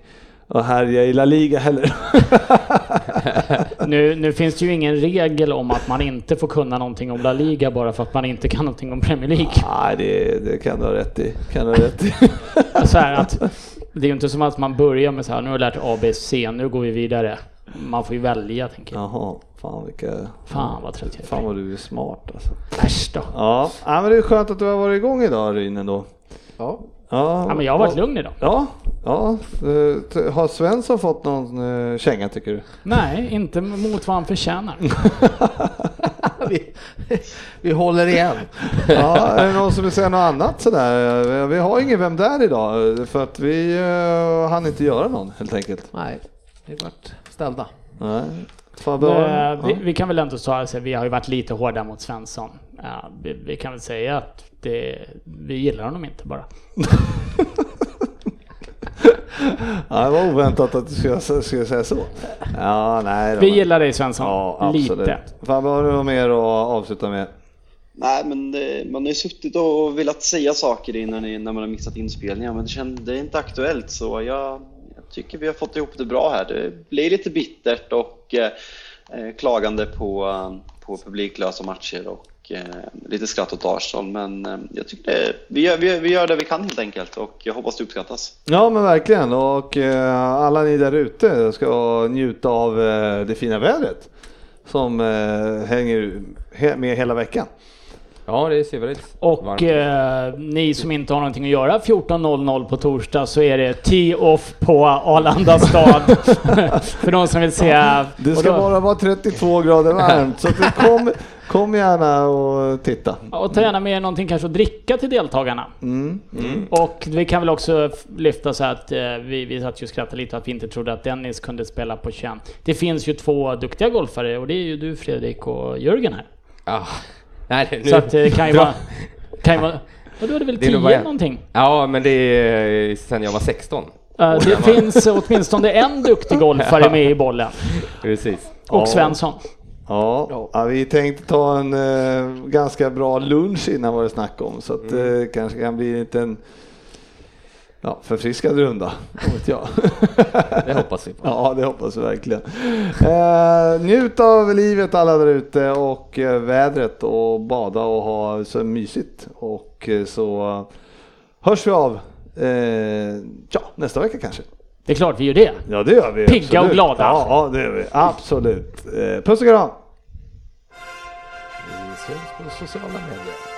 och härja i La Liga heller. Nu, nu finns det ju ingen regel om att man inte får kunna någonting om La Liga bara för att man inte kan någonting om Premier League. Nej, det, det kan du ha rätt i. Kan du ha rätt i. Så här att, det är ju inte som att man börjar med så här, nu har jag lärt A, B, C, nu går vi vidare. Man får ju välja tänker jag. Jaha, fan vilka... Fan vad trött jag är. Fan vad du är smart alltså. Äsch då. Ja, ja men det är skönt att du har varit igång idag Ryn ändå. Ja, Ja, Ja, men jag har varit och- lugn idag. Ja, ja. eh, Har Svensson fått någon eh, känga tycker du? Nej, inte mot vad han förtjänar. vi, vi håller igen. Ja, är det någon som vill säga något annat sådär? Vi- har ingen Vem där idag för att vi uh, hann inte göra någon helt enkelt. Nej, vi vart ställda. Nej. Vi, vi kan väl ändå säga att vi har ju varit lite hårda mot Svensson. Ja, vi, vi kan väl säga att det, vi gillar honom inte bara. Ja, det var oväntat att du skulle, skulle säga så. Ja, nej. Vi gillar dig Svensson. Ja, absolut. lite. Fabbe, har du något mer att avsluta med? Nej, men det, man har ju suttit och velat säga saker innan när man har missat inspelningar, men det, känns, det är inte aktuellt så jag, jag tycker vi har fått ihop det bra här. Det blir lite bittert och eh, eh, klagande på, eh, på publiklösa matcher och eh, lite skratt åt Arsenal, men eh, jag tycker det, vi, gör, vi, vi gör det vi kan helt enkelt och jag hoppas det uppskattas. Ja men verkligen och eh, alla ni där ute ska njuta av eh, det fina vädret som eh, hänger med hela veckan. Ja, det ser väldigt Och varmt. eh, ni som inte har någonting att göra 14.00 på torsdag så är det tee-off på Arlanda stad. För de som vill se. Det ska då- bara vara 32 grader varmt så kom, kom gärna och titta. Och ta gärna med någonting kanske att dricka till deltagarna. Mm. Och vi kan väl också lyfta så att eh, vi, vi satt ju och skrattade lite att vi inte trodde att Dennis kunde spela på 21. Det finns ju två duktiga golfare och det är ju du Fredrik och Jörgen här. Ja. Nej, nu, Så att det kan ju vara... Kan ju vara och du hade väl Det är nog 10 bara en. någonting? Ja, men det är sen jag var 16. Eh, det finns åtminstone en duktig golfare med i bollen. Precis. Och Ja. Svensson. Ja, ja, vi tänkte ta en eh, ganska bra lunch innan var det snack om så att Mm. det kanske kan bli en liten ja, förfriskad runda. vad vet jag. Det hoppas vi på. Ja, det hoppas vi verkligen. Eh, njut av livet alla där ute och eh, vädret och bada och ha så mysigt. Och eh, så hörs vi av eh, ja, nästa vecka kanske. Det är klart vi gör det. Ja, det gör vi. Pigga och glada. Ja, ja, det gör vi. Absolut. Eh, puss och kram! Vi syns på sociala medier.